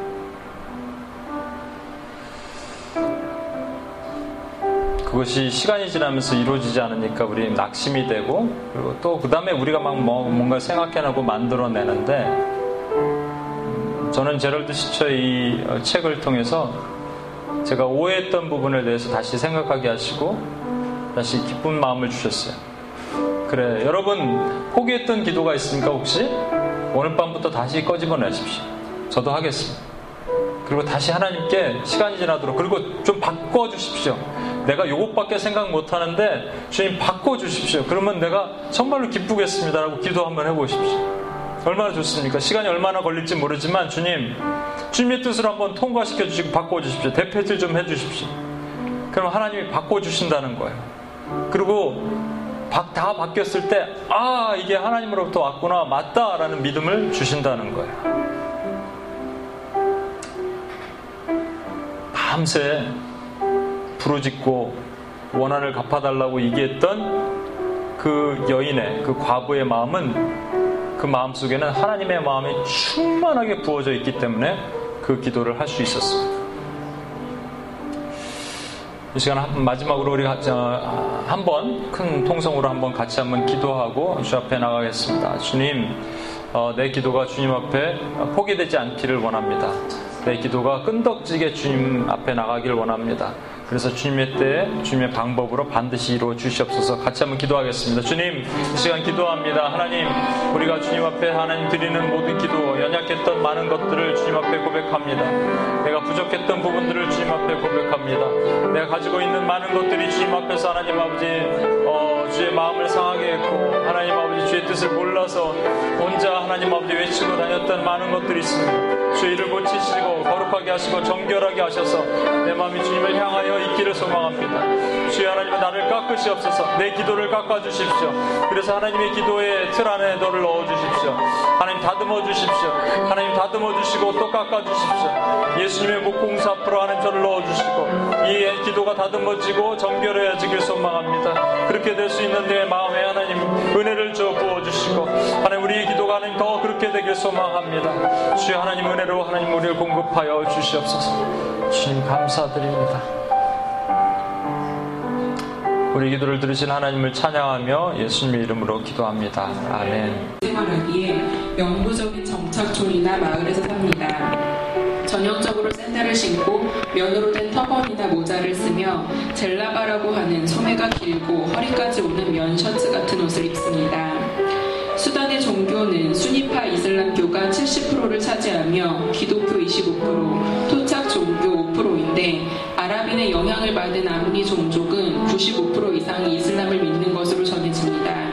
그것이 시간이 지나면서 이루어지지 않으니까 우리 낙심이 되고 그리고 또 그 다음에 우리가 막 뭐, 뭔가 생각해내고 만들어내는데 음, 저는 제럴드 시처의 어, 책을 통해서 제가 오해했던 부분에 대해서 다시 생각하게 하시고 다시 기쁜 마음을 주셨어요. 그래 여러분 포기했던 기도가 있습니까 혹시? 오늘 밤부터 다시 꺼집어내십시오. 저도 하겠습니다. 그리고 다시 하나님께 시간이 지나도록 그리고 좀 바꿔주십시오. 내가 요것밖에 생각 못 하는데 주님 바꿔주십시오. 그러면 내가 정말로 기쁘겠습니다라고 기도 한번 해보십시오. 얼마나 좋습니까? 시간이 얼마나 걸릴지 모르지만 주님, 주님의 뜻을 한번 통과시켜 주시고 바꿔주십시오. 대패질 좀 해주십시오. 그럼 하나님이 바꿔주신다는 거예요. 그리고 다 바뀌었을 때, 아, 이게 하나님으로부터 왔구나, 맞다라는 믿음을 주신다는 거예요. 밤새 부르짖고 원한을 갚아달라고 얘기했던 그 여인의 그 과부의 마음은 그 마음 속에는 하나님의 마음이 충만하게 부어져 있기 때문에 그 기도를 할 수 있었습니다. 이 시간 마지막으로 우리 한번 큰 통성으로 한번 같이 한번 기도하고 주 앞에 나가겠습니다. 주님, 어, 내 기도가 주님 앞에 포기되지 않기를 원합니다. 내 기도가 끈덕지게 주님 앞에 나가길 원합니다. 그래서 주님의 때 주님의 방법으로 반드시 이루어 주시옵소서 같이 한번 기도하겠습니다. 주님 이 시간 기도합니다. 하나님 우리가 주님 앞에 하나님 드리는 모든 기도 연약했던 많은 것들을 주님 앞에 고백합니다. 내가 부족했던 부분들을 주님 앞에 고백합니다. 내가 가지고 있는 많은 것들이 주님 앞에서 하나님 아버지 어, 주의 마음을 상하게 했고 하나님 아버지 주의 뜻을 몰라서 혼자 하나님 아버지 외치고 다녔던 많은 것들이 있습니다. 주의 일을 고치시고 거룩하게 하시고 정결하게 하셔서 내 마음이 주님을 향하여 있기를 소망합니다. 주여 하나님은 나를 깎으시옵소서 내 기도를 깎아주십시오. 그래서 하나님의 기도의 틀 안에 너를 넣어주십시오. 하나님 다듬어 주십시오. 하나님 다듬어 주시고 또 깎아 주십시오. 예수님의 목공사 앞으로 하나님 저를 넣어주시고 이 기도가 다듬어지고 정결해지길 소망합니다. 그렇게 될수 수 있는데 마음에 하나님 은혜를 저 부어주시고 하나님 우리의 기도가 하나님 더 그렇게 되길 소망합니다. 주여 하나님 은혜로 하나님 우리를 공급하여 주시옵소서. 주님 감사드립니다. 우리 기도를 들으신 하나님을 찬양하며 예수님의 이름으로 기도합니다. 아멘. 생활하기에 영구적인 정착촌이나 마을에서 삽니다. 전형적으로 샌들을 신고 면으로 된 터번이나 모자를 쓰며 젤라바라고 하는 소매가 길고 허리까지 오는 면 셔츠 같은 옷을 입습니다. 수단의 종교는 순위파 이슬람교가 70%를 차지하며 기독교 25%, 토착 종교 5%인데 아랍인의 영향을 받은 아무리 종족은 95% 이상이 이슬람을 믿는 것으로 전해집니다.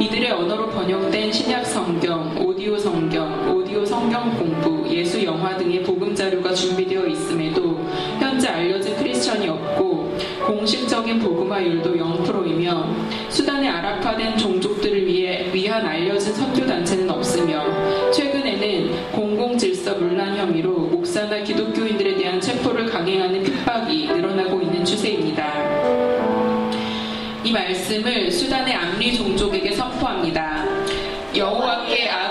이들의 언어로 번역된 신약 성경, 오디오 성경, 오디오 성경 공부, 예수 영화 등의 복음 자료가 준비되어 있음에도 현재 알려진 크리스천이 없고 공식적인 복음화율도 0%이며 수단의 아랍화된 종족들을 위해 위한 알려진 선교 단체는 없으며 최근에는 공공 질서 문란 혐의로 목사나 기독교인들에 대한 체포를 강행하는 핍박이 늘어나고 있는 추세입니다. 이 말씀을 수단의 암리 종족에게 선포합니다. 여호와께 아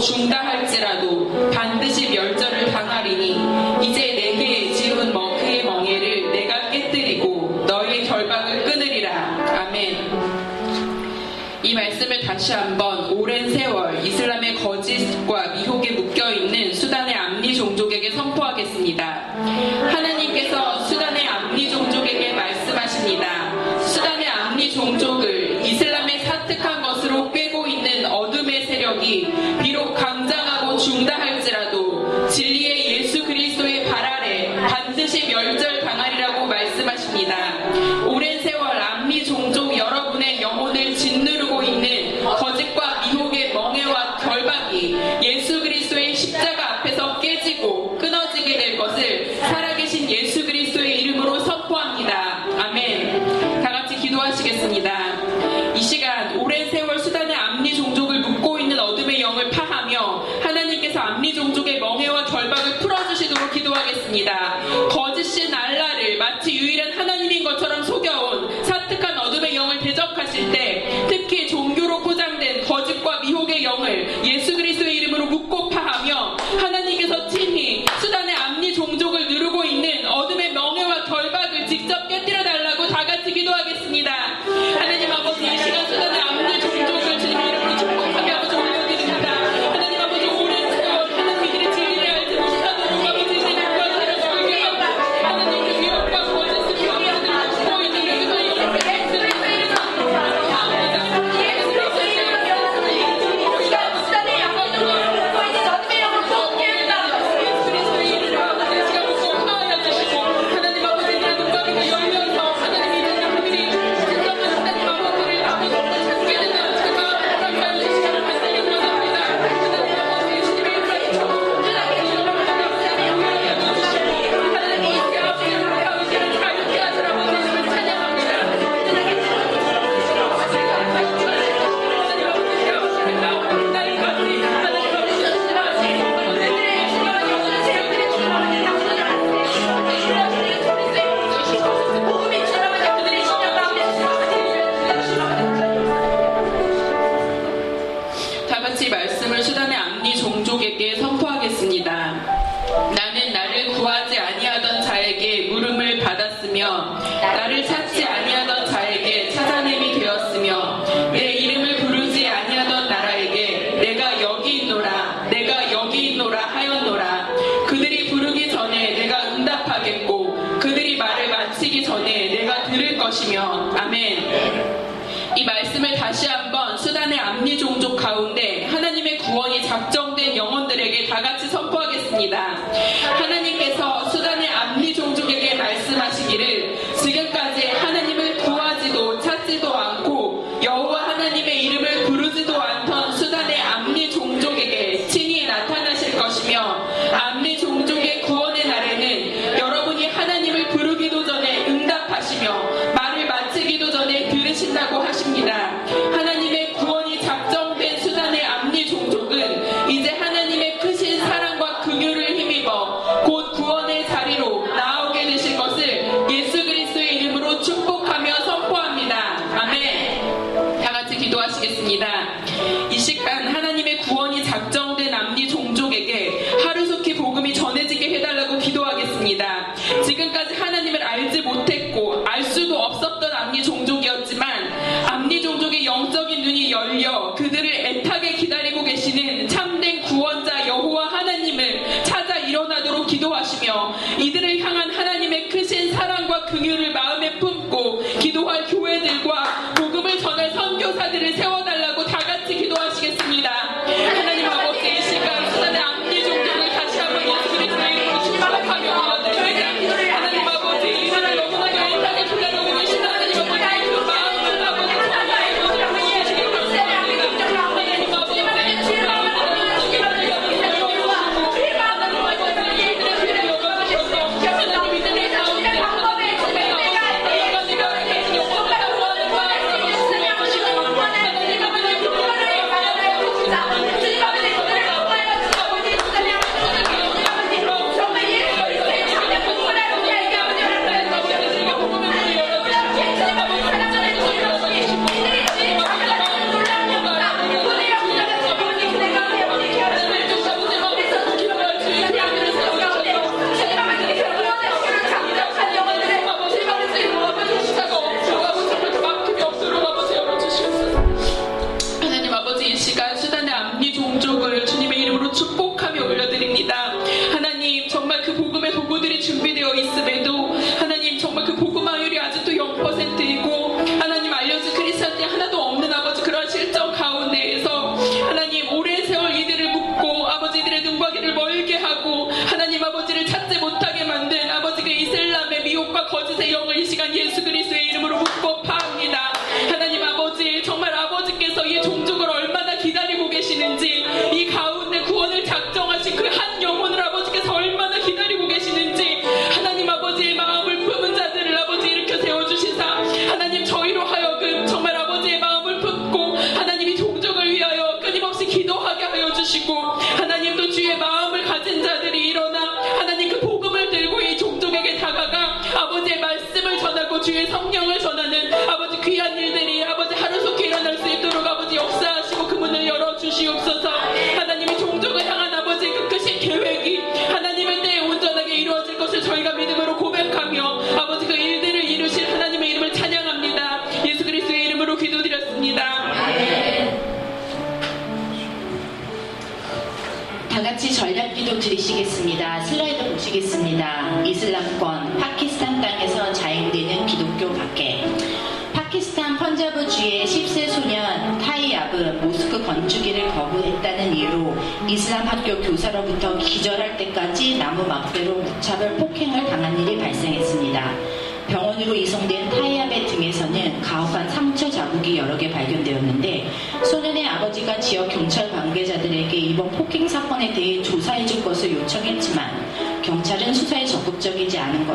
juntar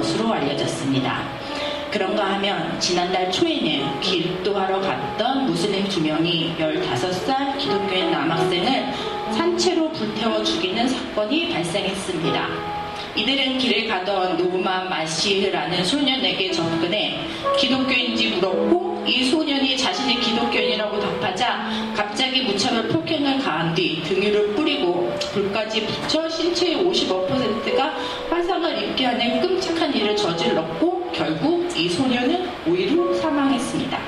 것으로 알려졌습니다. 그런가 하면 지난달 초에는 기도하러 갔던 무슬림 두 명이 15살 기독교인 남학생을 산채로 불태워 죽이는 사건이 발생했습니다. 이들은 길을 가던 노만 마시흐라는 소년에게 접근해 기독교인지 물었고 이 소년이 자신이 기독교인이라고 답하자 갑자기 무차별 폭행을 가한 뒤 등유를 뿌리고 불까지 붙여 신체의 55%가 화상을 입게 하는 끔찍한 일을 저질렀고 결국 이 소년은 오이로 사망했습니다.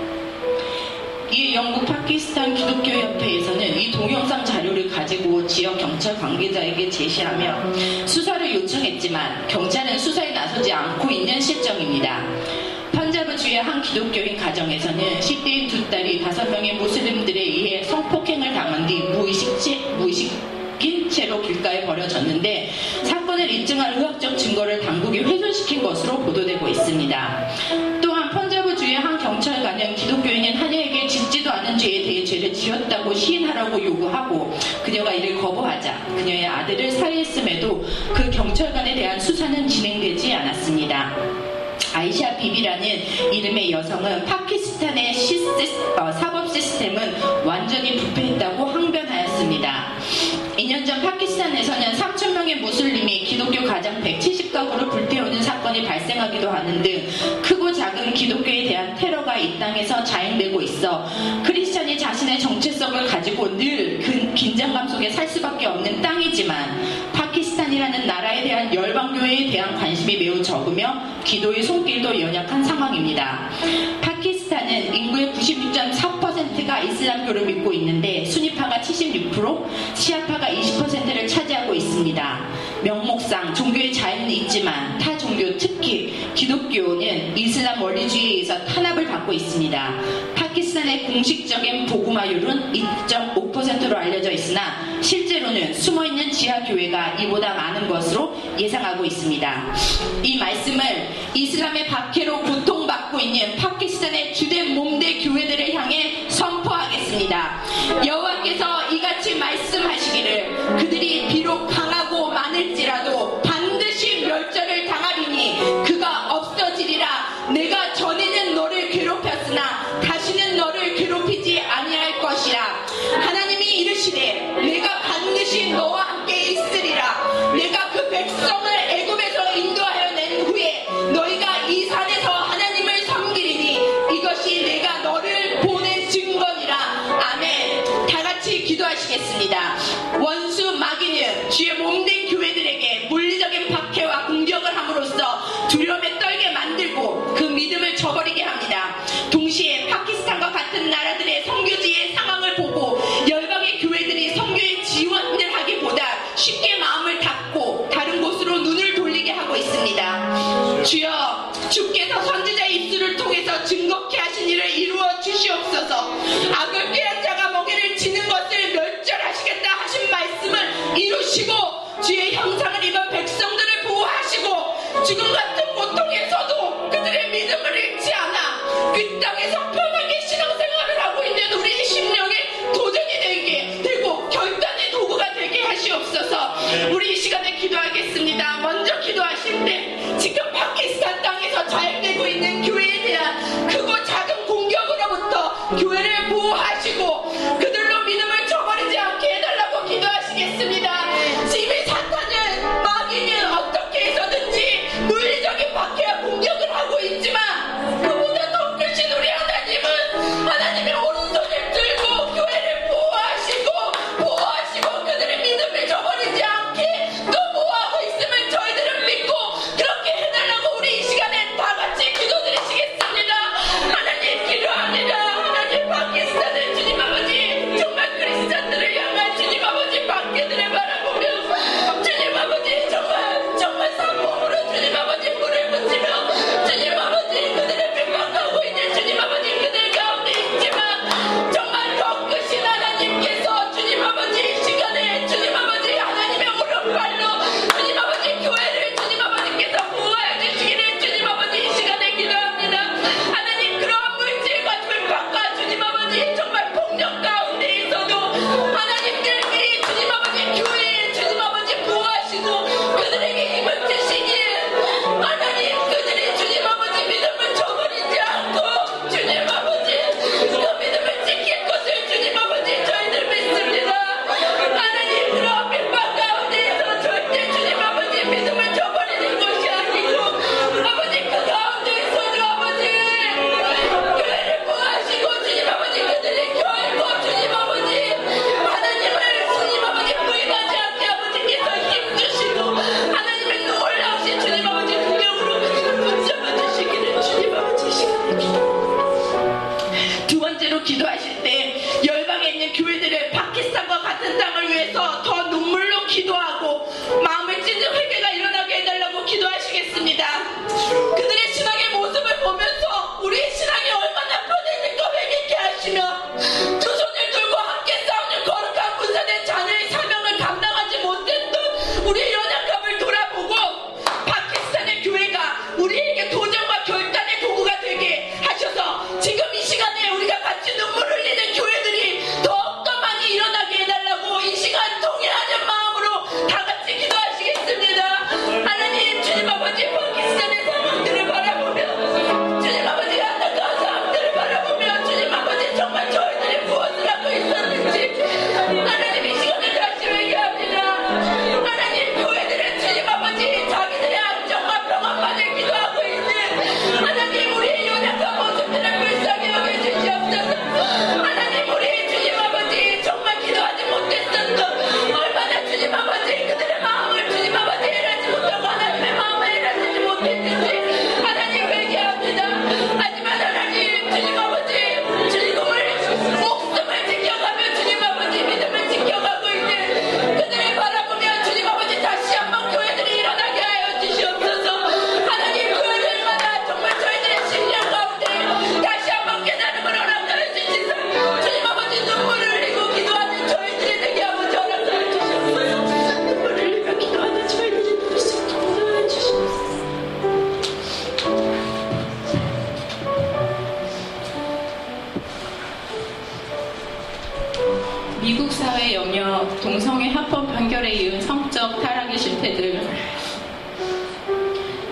이에 영국 파키스탄 기독교협회에서는 이 동영상 자료를 가지고 지역 경찰 관계자에게 제시하며 수사를 요청했지만 경찰은 수사에 나서지 않고 있는 실정입니다. 펀자브주의 한 기독교인 가정에서는 10대인 두 딸이 다섯 명의 무슬림들에 의해 성폭행을 당한 뒤 무의식체, 무의식 인 채로 길가에 버려졌는데 사건을 입증할 의학적 증거를 당국이 훼손시킨 것으로 보도되고 있습니다. 또한 펀자브주의 한 경찰관은 기독교인인 하녀에게 짓지도 않은 죄에 대해 죄를 지었다고 시인하라고 요구하고 그녀가 이를 거부하자 그녀의 아들을 살해했음에도 그 경찰관에 대한 수사는 진행되지 않았습니다. 아이샤 비비라는 이름의 여성은 파키스탄의 시스, 어, 사법 시스템은 완전히 부패했다고 항변하였습니다. 2년 전 파키스탄에서는 3천 명의 무슬림이 기독교 가정 170가구를 불태우는 사건이 발생하기도 하는 등 크고 작은 기독교에 대한 테러가 이 땅에서 자행되고 있어 크리스천이 자신의 정체성을 가지고 늘그 긴장감 속에 살 수밖에 없는 땅이지만 파키스탄이라는 나라에 대한 열방교회에 대한 관심이 매우 적으며 기도의 손길도 연약한 상황입니다. 파키스탄은 인구의 96.3%가 이슬람교를 믿고 있는데 수니파가 76%, 시아파가 20%를 차지하고 있습니다. 명목상 종교의 자유는 있지만 타 종교 특히 기독교는 이슬람 원리주의에 의해서 탄압을 받고 있습니다. 파키스탄의 공식적인 보구마율은 2.5%로 알려져 있으나 실제로는 숨어있는 지하교회가 이보다 많은 것으로 예상하고 있습니다. 이 말씀을 이슬람의 박해로 보통 받고 있는 파키스탄의 주된 몸대 교회들을 향해 선포하겠습니다. 여호와께서 이같이 말씀하시기를 그들이 비록 강하고 많을지라도 반드시 멸절을 당하리니 그가 없어지리라 내가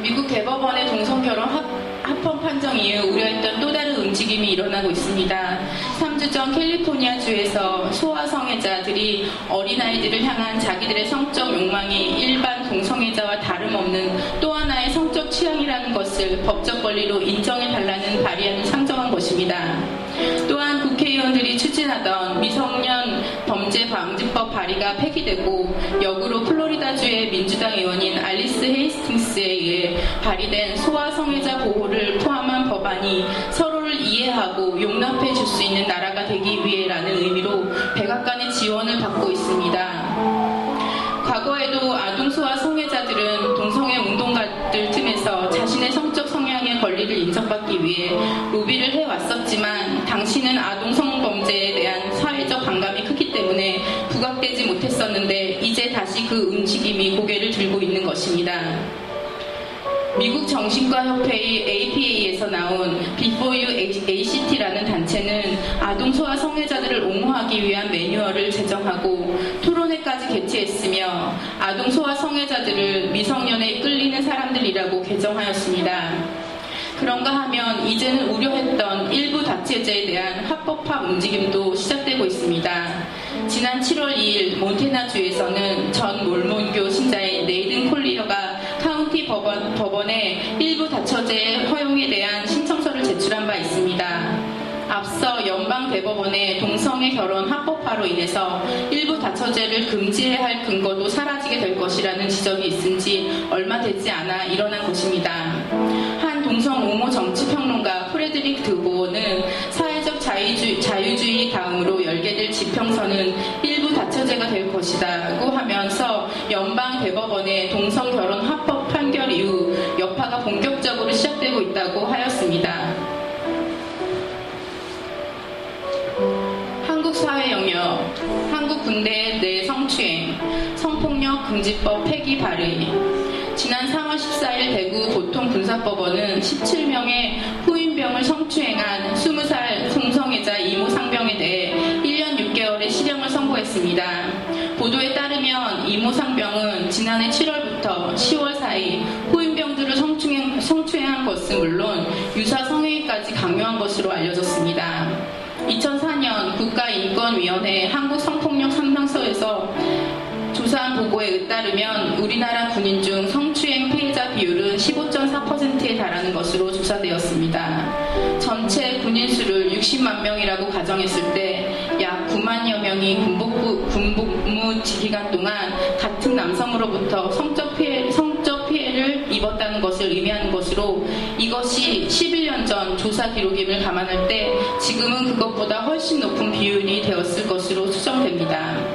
미국 대법원의 동성결혼 합, 합헌 판정 이후 우려했던 또 다른 움직임이 일어나고 있습니다. 3주 전 캘리포니아주에서 소아성애자들이 어린아이들을 향한 자기들의 성적 욕망이 일반 동성애자와 다름없는 또 하나의 성적 취향이라는 것을 법적 권리로 인정해달라는 발의안을 상정한 것입니다. 또한 국회의원들이 추진하던 미성년 방지법 발의가 폐기되고 역으로 플로리다주의 민주당 의원인 알리스 헤이스팅스에 의해 발의된 소아 성애자 보호를 포함한 법안이 서로를 이해하고 용납해 줄 수 있는 나라가 되기 위해라는 의미로 백악관의 지원을 받고 있습니다. 과거에도 아동소아 성애자들은 동성애 운동가들 틈에서 자신의 성적 성향의 권리를 인정받기 위해 로비를 해왔었지만 당시는 아동 성범죄에 대한 사회적 반감이 크기 때문에 부각되지 못했었는데 이제 다시 그 움직임이 고개를 들고 있는 것입니다. 미국 정신과협회의 APA에서 나온 Before You ACT라는 단체는 아동 소아 성애자들을 옹호하기 위한 매뉴얼을 제정하고 토론회까지 개최했으며 아동 소아 성애자들을 미성년에 이끌리는 사람들이라고 개정하였습니다. 그런가 하면 이제는 우려했던 일부 다체제에 대한 합법화 움직임도 시작되고 있습니다. 지난 7월 2일 몬테나주에서는 전 몰몬교 신자인 네이든 콜리어가 카운티 법원, 법원에 일부 다처제의 허용에 대한 신청서를 제출한 바 있습니다. 앞서 연방 대법원의 동성애 결혼 합법화로 인해서 일부 다처제를 금지해야 할 근거도 사라지게 될 것이라는 지적이 있은 지 얼마 되지 않아 일어난 것입니다. 한 동성 옹호 정치평론가 프레드릭 드보는 사회적 자유주의, 자유주의 다음으로 열게 될 지평선은 일부 다처제가 될 것이다고 하면서 연방 대법원의 동성 결혼 합법 판결 이후 여파가 본격적으로 시작되고 있다고 하였습니다. 한국 사회 영역, 한국 군대 내 성추행, 성폭력 금지법 폐기 발의. 지난 3월 14일 대구 보통군사법원은 17명의 후임병을 성추행한 20살 동성애자 이모 상병에 대해 1년 6개월의 실형을 선고했습니다. 보도에 따르면 이모 상병은 지난해 7월부터 10월 사이 후임병들을 성추행, 성추행한 것은 물론 유사 성행위까지 강요한 것으로 알려졌습니다. 2004년 국가인권위원회 한국성폭력 상담소에서 조사한 보고에 따르면 우리나라 군인 중 성추행 피해자 비율은 15.4%에 달하는 것으로 조사되었습니다. 전체 군인 수를 60만 명이라고 가정했을 때 약 9만여 명이 군복부, 군복무 기간 동안 같은 남성으로부터 성적 피해, 성적 피해를 입었다는 것을 의미하는 것으로 이것이 11년 전 조사 기록임을 감안할 때 지금은 그것보다 훨씬 높은 비율이 되었을 것으로 추정됩니다.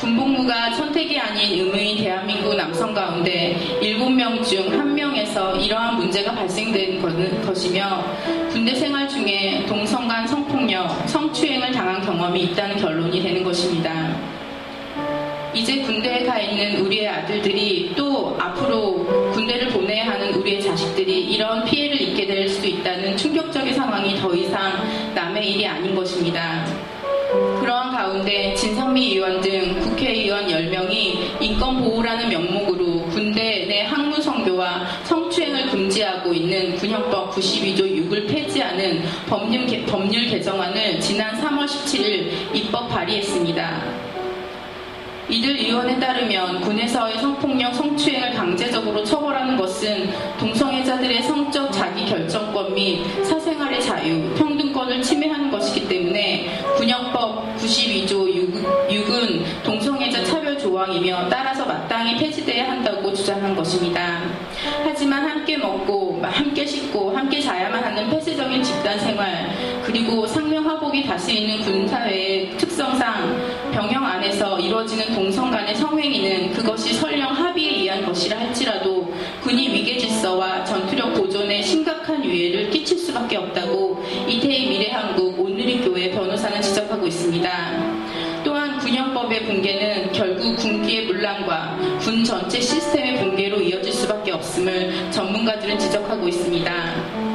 군복무가 선택이 아닌 의무인 대한민국 남성 가운데 7명 중 1명에서 이러한 문제가 발생된 것이며 군대 생활 중에 동성 간 성폭력, 성추행을 당한 경험이 있다는 결론이 되는 것입니다. 이제 군대에 가 있는 우리의 아들들이 또 앞으로 군대를 보내야 하는 우리의 자식들이 이런 피해를 입게 될 수도 있다는 충격적인 상황이 더 이상 남의 일이 아닌 것입니다. 그러한 가운데 진성미 의원 등 국회의원 10명이 인권보호라는 명목으로 군대 내 학문 성교와 성추행을 금지하고 있는 군형법 92조 6을 폐지하는 법률, 개, 법률 개정안을 지난 3월 17일 입법 발의했습니다. 이들 의원에 따르면 군에서의 성폭력, 성추행을 강제적으로 처벌하는 것은 동성애자들의 성적 자기 결정권 및 사생활의 자유, 평등권을 침해하는 것이기 때문에 군형법 92조 6, 은 동성애자 차별 조항이며 따라서 마땅히 폐지돼야 한다고 주장한 것입니다. 하지만 함께 먹고 함께 씻고 함께 자야만 하는 폐쇄적인 집단 생활 그리고 상명하복이 다스리는 군사회의 특성상 병영 안에서 이루어지는 동성 간의 성행위는 그것이 설령 합의에 의한 것이라 할지라도 군이 위계 질서와 전투력 보존에 심각한 유해를 끼칠 수밖에 없다고 이태희 미래한국 오늘의 교회 변호사는 지적하고 있습니다. 또한 군형법의 붕괴는 결국 군기의 문란과 군 전체 시스템의 붕괴로 이어질 수밖에 없음을 전문가들은 지적하고 있습니다.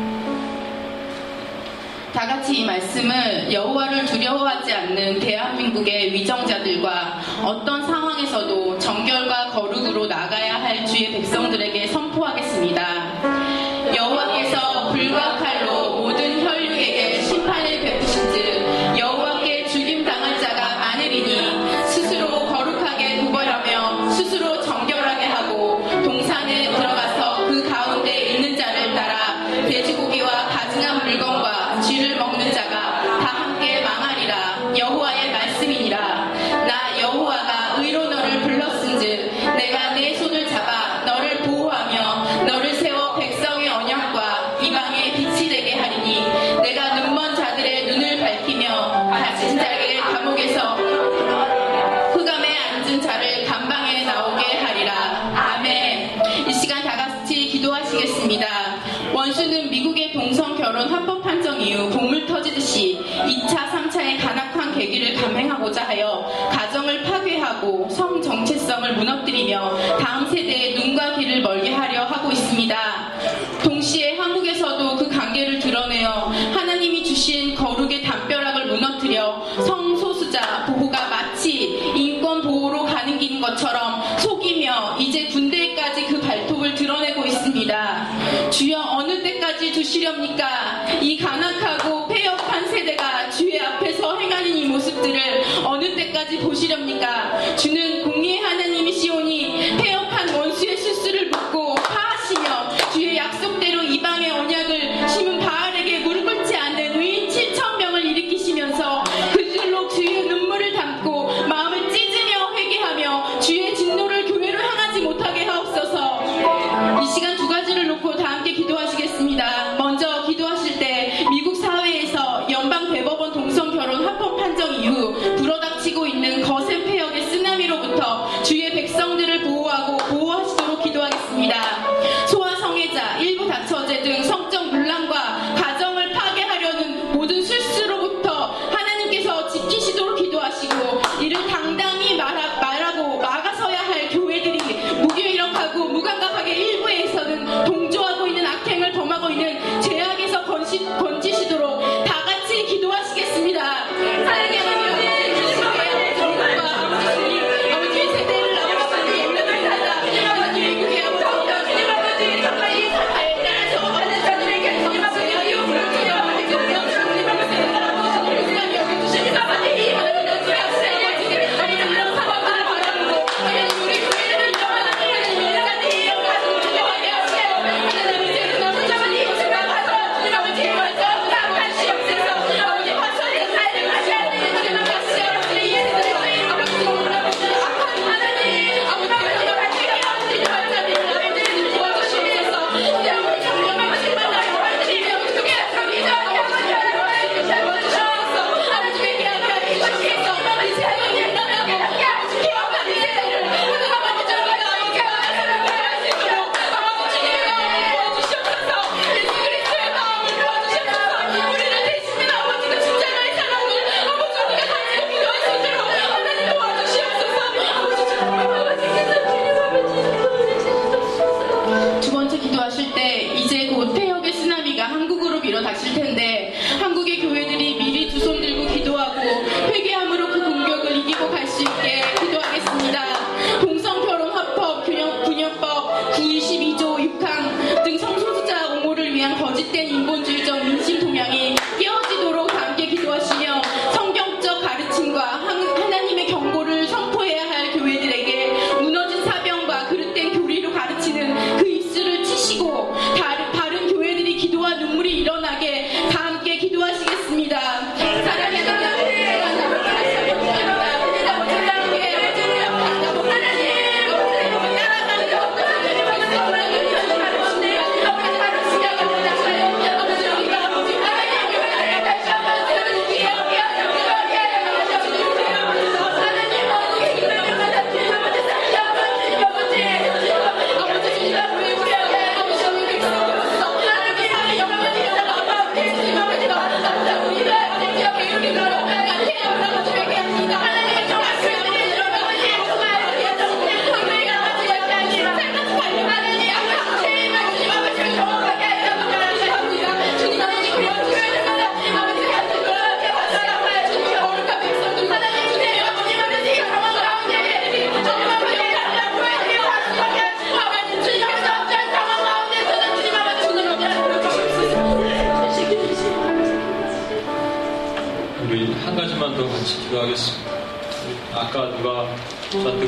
다 같이 이 말씀을 여호와를 두려워하지 않는 대한민국의 위정자들과 어떤 상황에서도 정결과 거룩으로 나가야 할 주의 백성들에게 선 보시렵니까?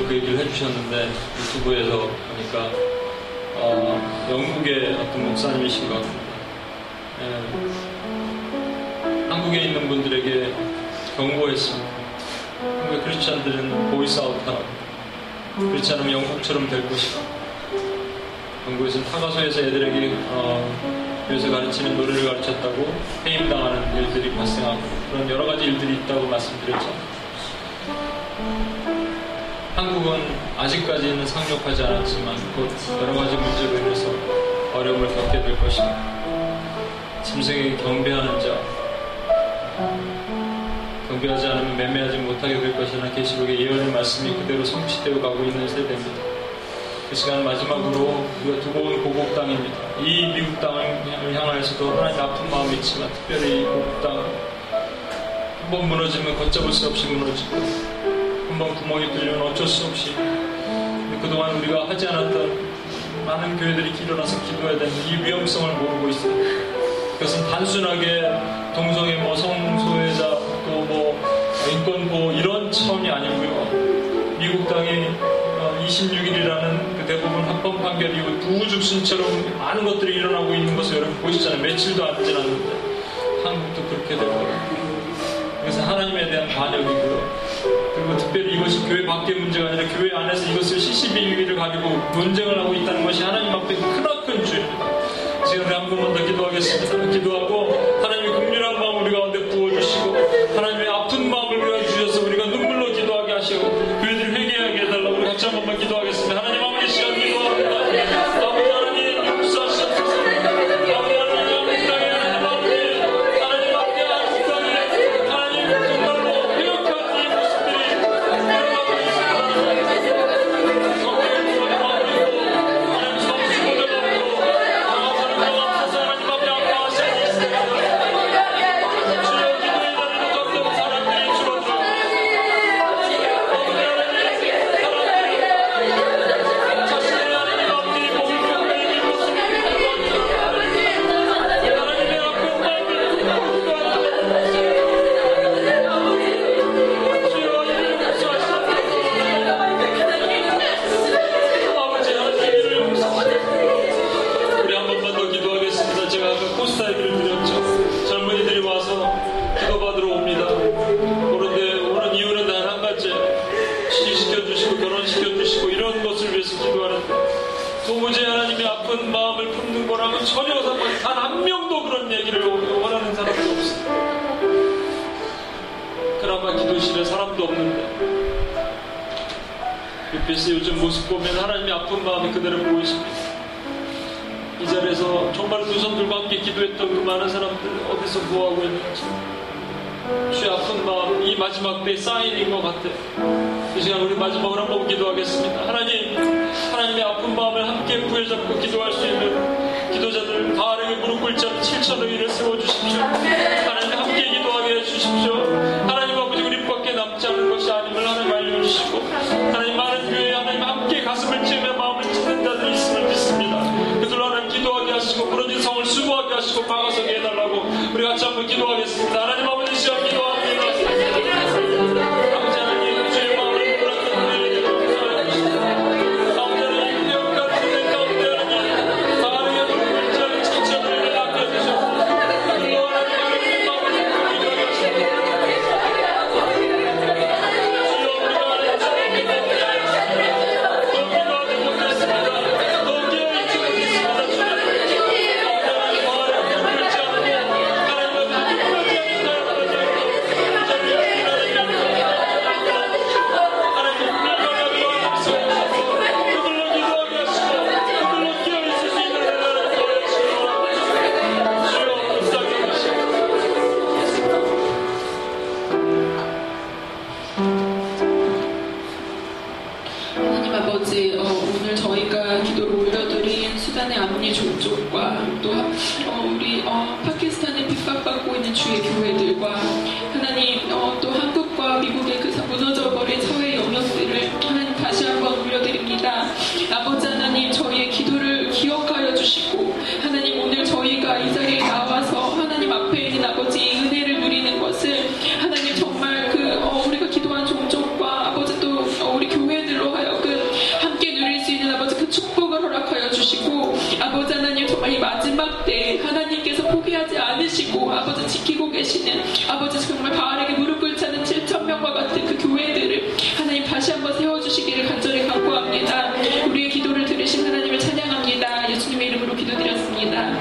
그 얘기를 해주셨는데 유튜브에서 보니까 어, 영국의 어떤 목사님이신 것 같습니다. 예, 한국에 있는 분들에게 경고했습니다. 한국의 크리스찬들은 voice out하라고 그렇지 않으면 영국처럼 될 것이다. 영국에서는 탁아소에서 애들에게 어, 교회에서 가르치는 노래를 가르쳤다고 해임당하는 일들이 발생하고 그런 여러 가지 일들이 있다고 말씀드렸죠. 한국은 아직까지는 상륙하지 않았지만 곧 여러 가지 문제로 인해서 어려움을 겪게 될 것입니다. 짐승에게 경배하는 자, 경배하지 않으면 매매하지 못하게 될 것이라는 계시록의 예언의 말씀이 그대로 성취되어 가고 있는 세대입니다. 그 시간 마지막으로 우리가 두고 온 고국 땅입니다. 이 미국 땅을 향하여서도 하나님 아픈 마음이 있지만 특별히 이 고국 땅 한 번 무너지면 걷잡을 수 없이 무너지고 한번 구멍이 뚫리면 어쩔 수 없이 그동안 우리가 하지 않았던 많은 교회들이 일어나서 기도해야 되는 이 위험성을 모르고 있어요. 그것은 단순하게 동성애 뭐 성소외자 또 뭐 인권보호 이런 차원이 아니고요. 미국 땅이 26일이라는 그 대부분 합법 판결 이후 우죽순처럼 많은 것들이 일어나고 있는 것을 여러분 보시잖아요. 며칠도 안 지났는데 한국도 그렇게 될 거예요. 그래서 하나님에 대한 반역이고요. 그리고 특별히 이것이 교회 밖의 문제가 아니라 교회 안에서 이것을 CCB를 가지고 논쟁을 하고 있다는 것이 하나님 앞에 크나큰 죄입니다. 지금 한 번만 더 기도하겠습니다. 기도하고 하나님의 긍휼한 마음 우리 가운데 어디서 뭐하고 있는지. 주의 아픈 마음 이 마지막 때의 사인인 것 같아. 이 시간 우리 마지막으로 한번 기도하겠습니다. 하나님 하나님의 아픈 마음을 함께 부여잡고 기도할 수 있는 기도자들 바르게 무릎 꿇지 않은 7천 의를 세워주십시오. 하나님 함께 기도하게 해주십시오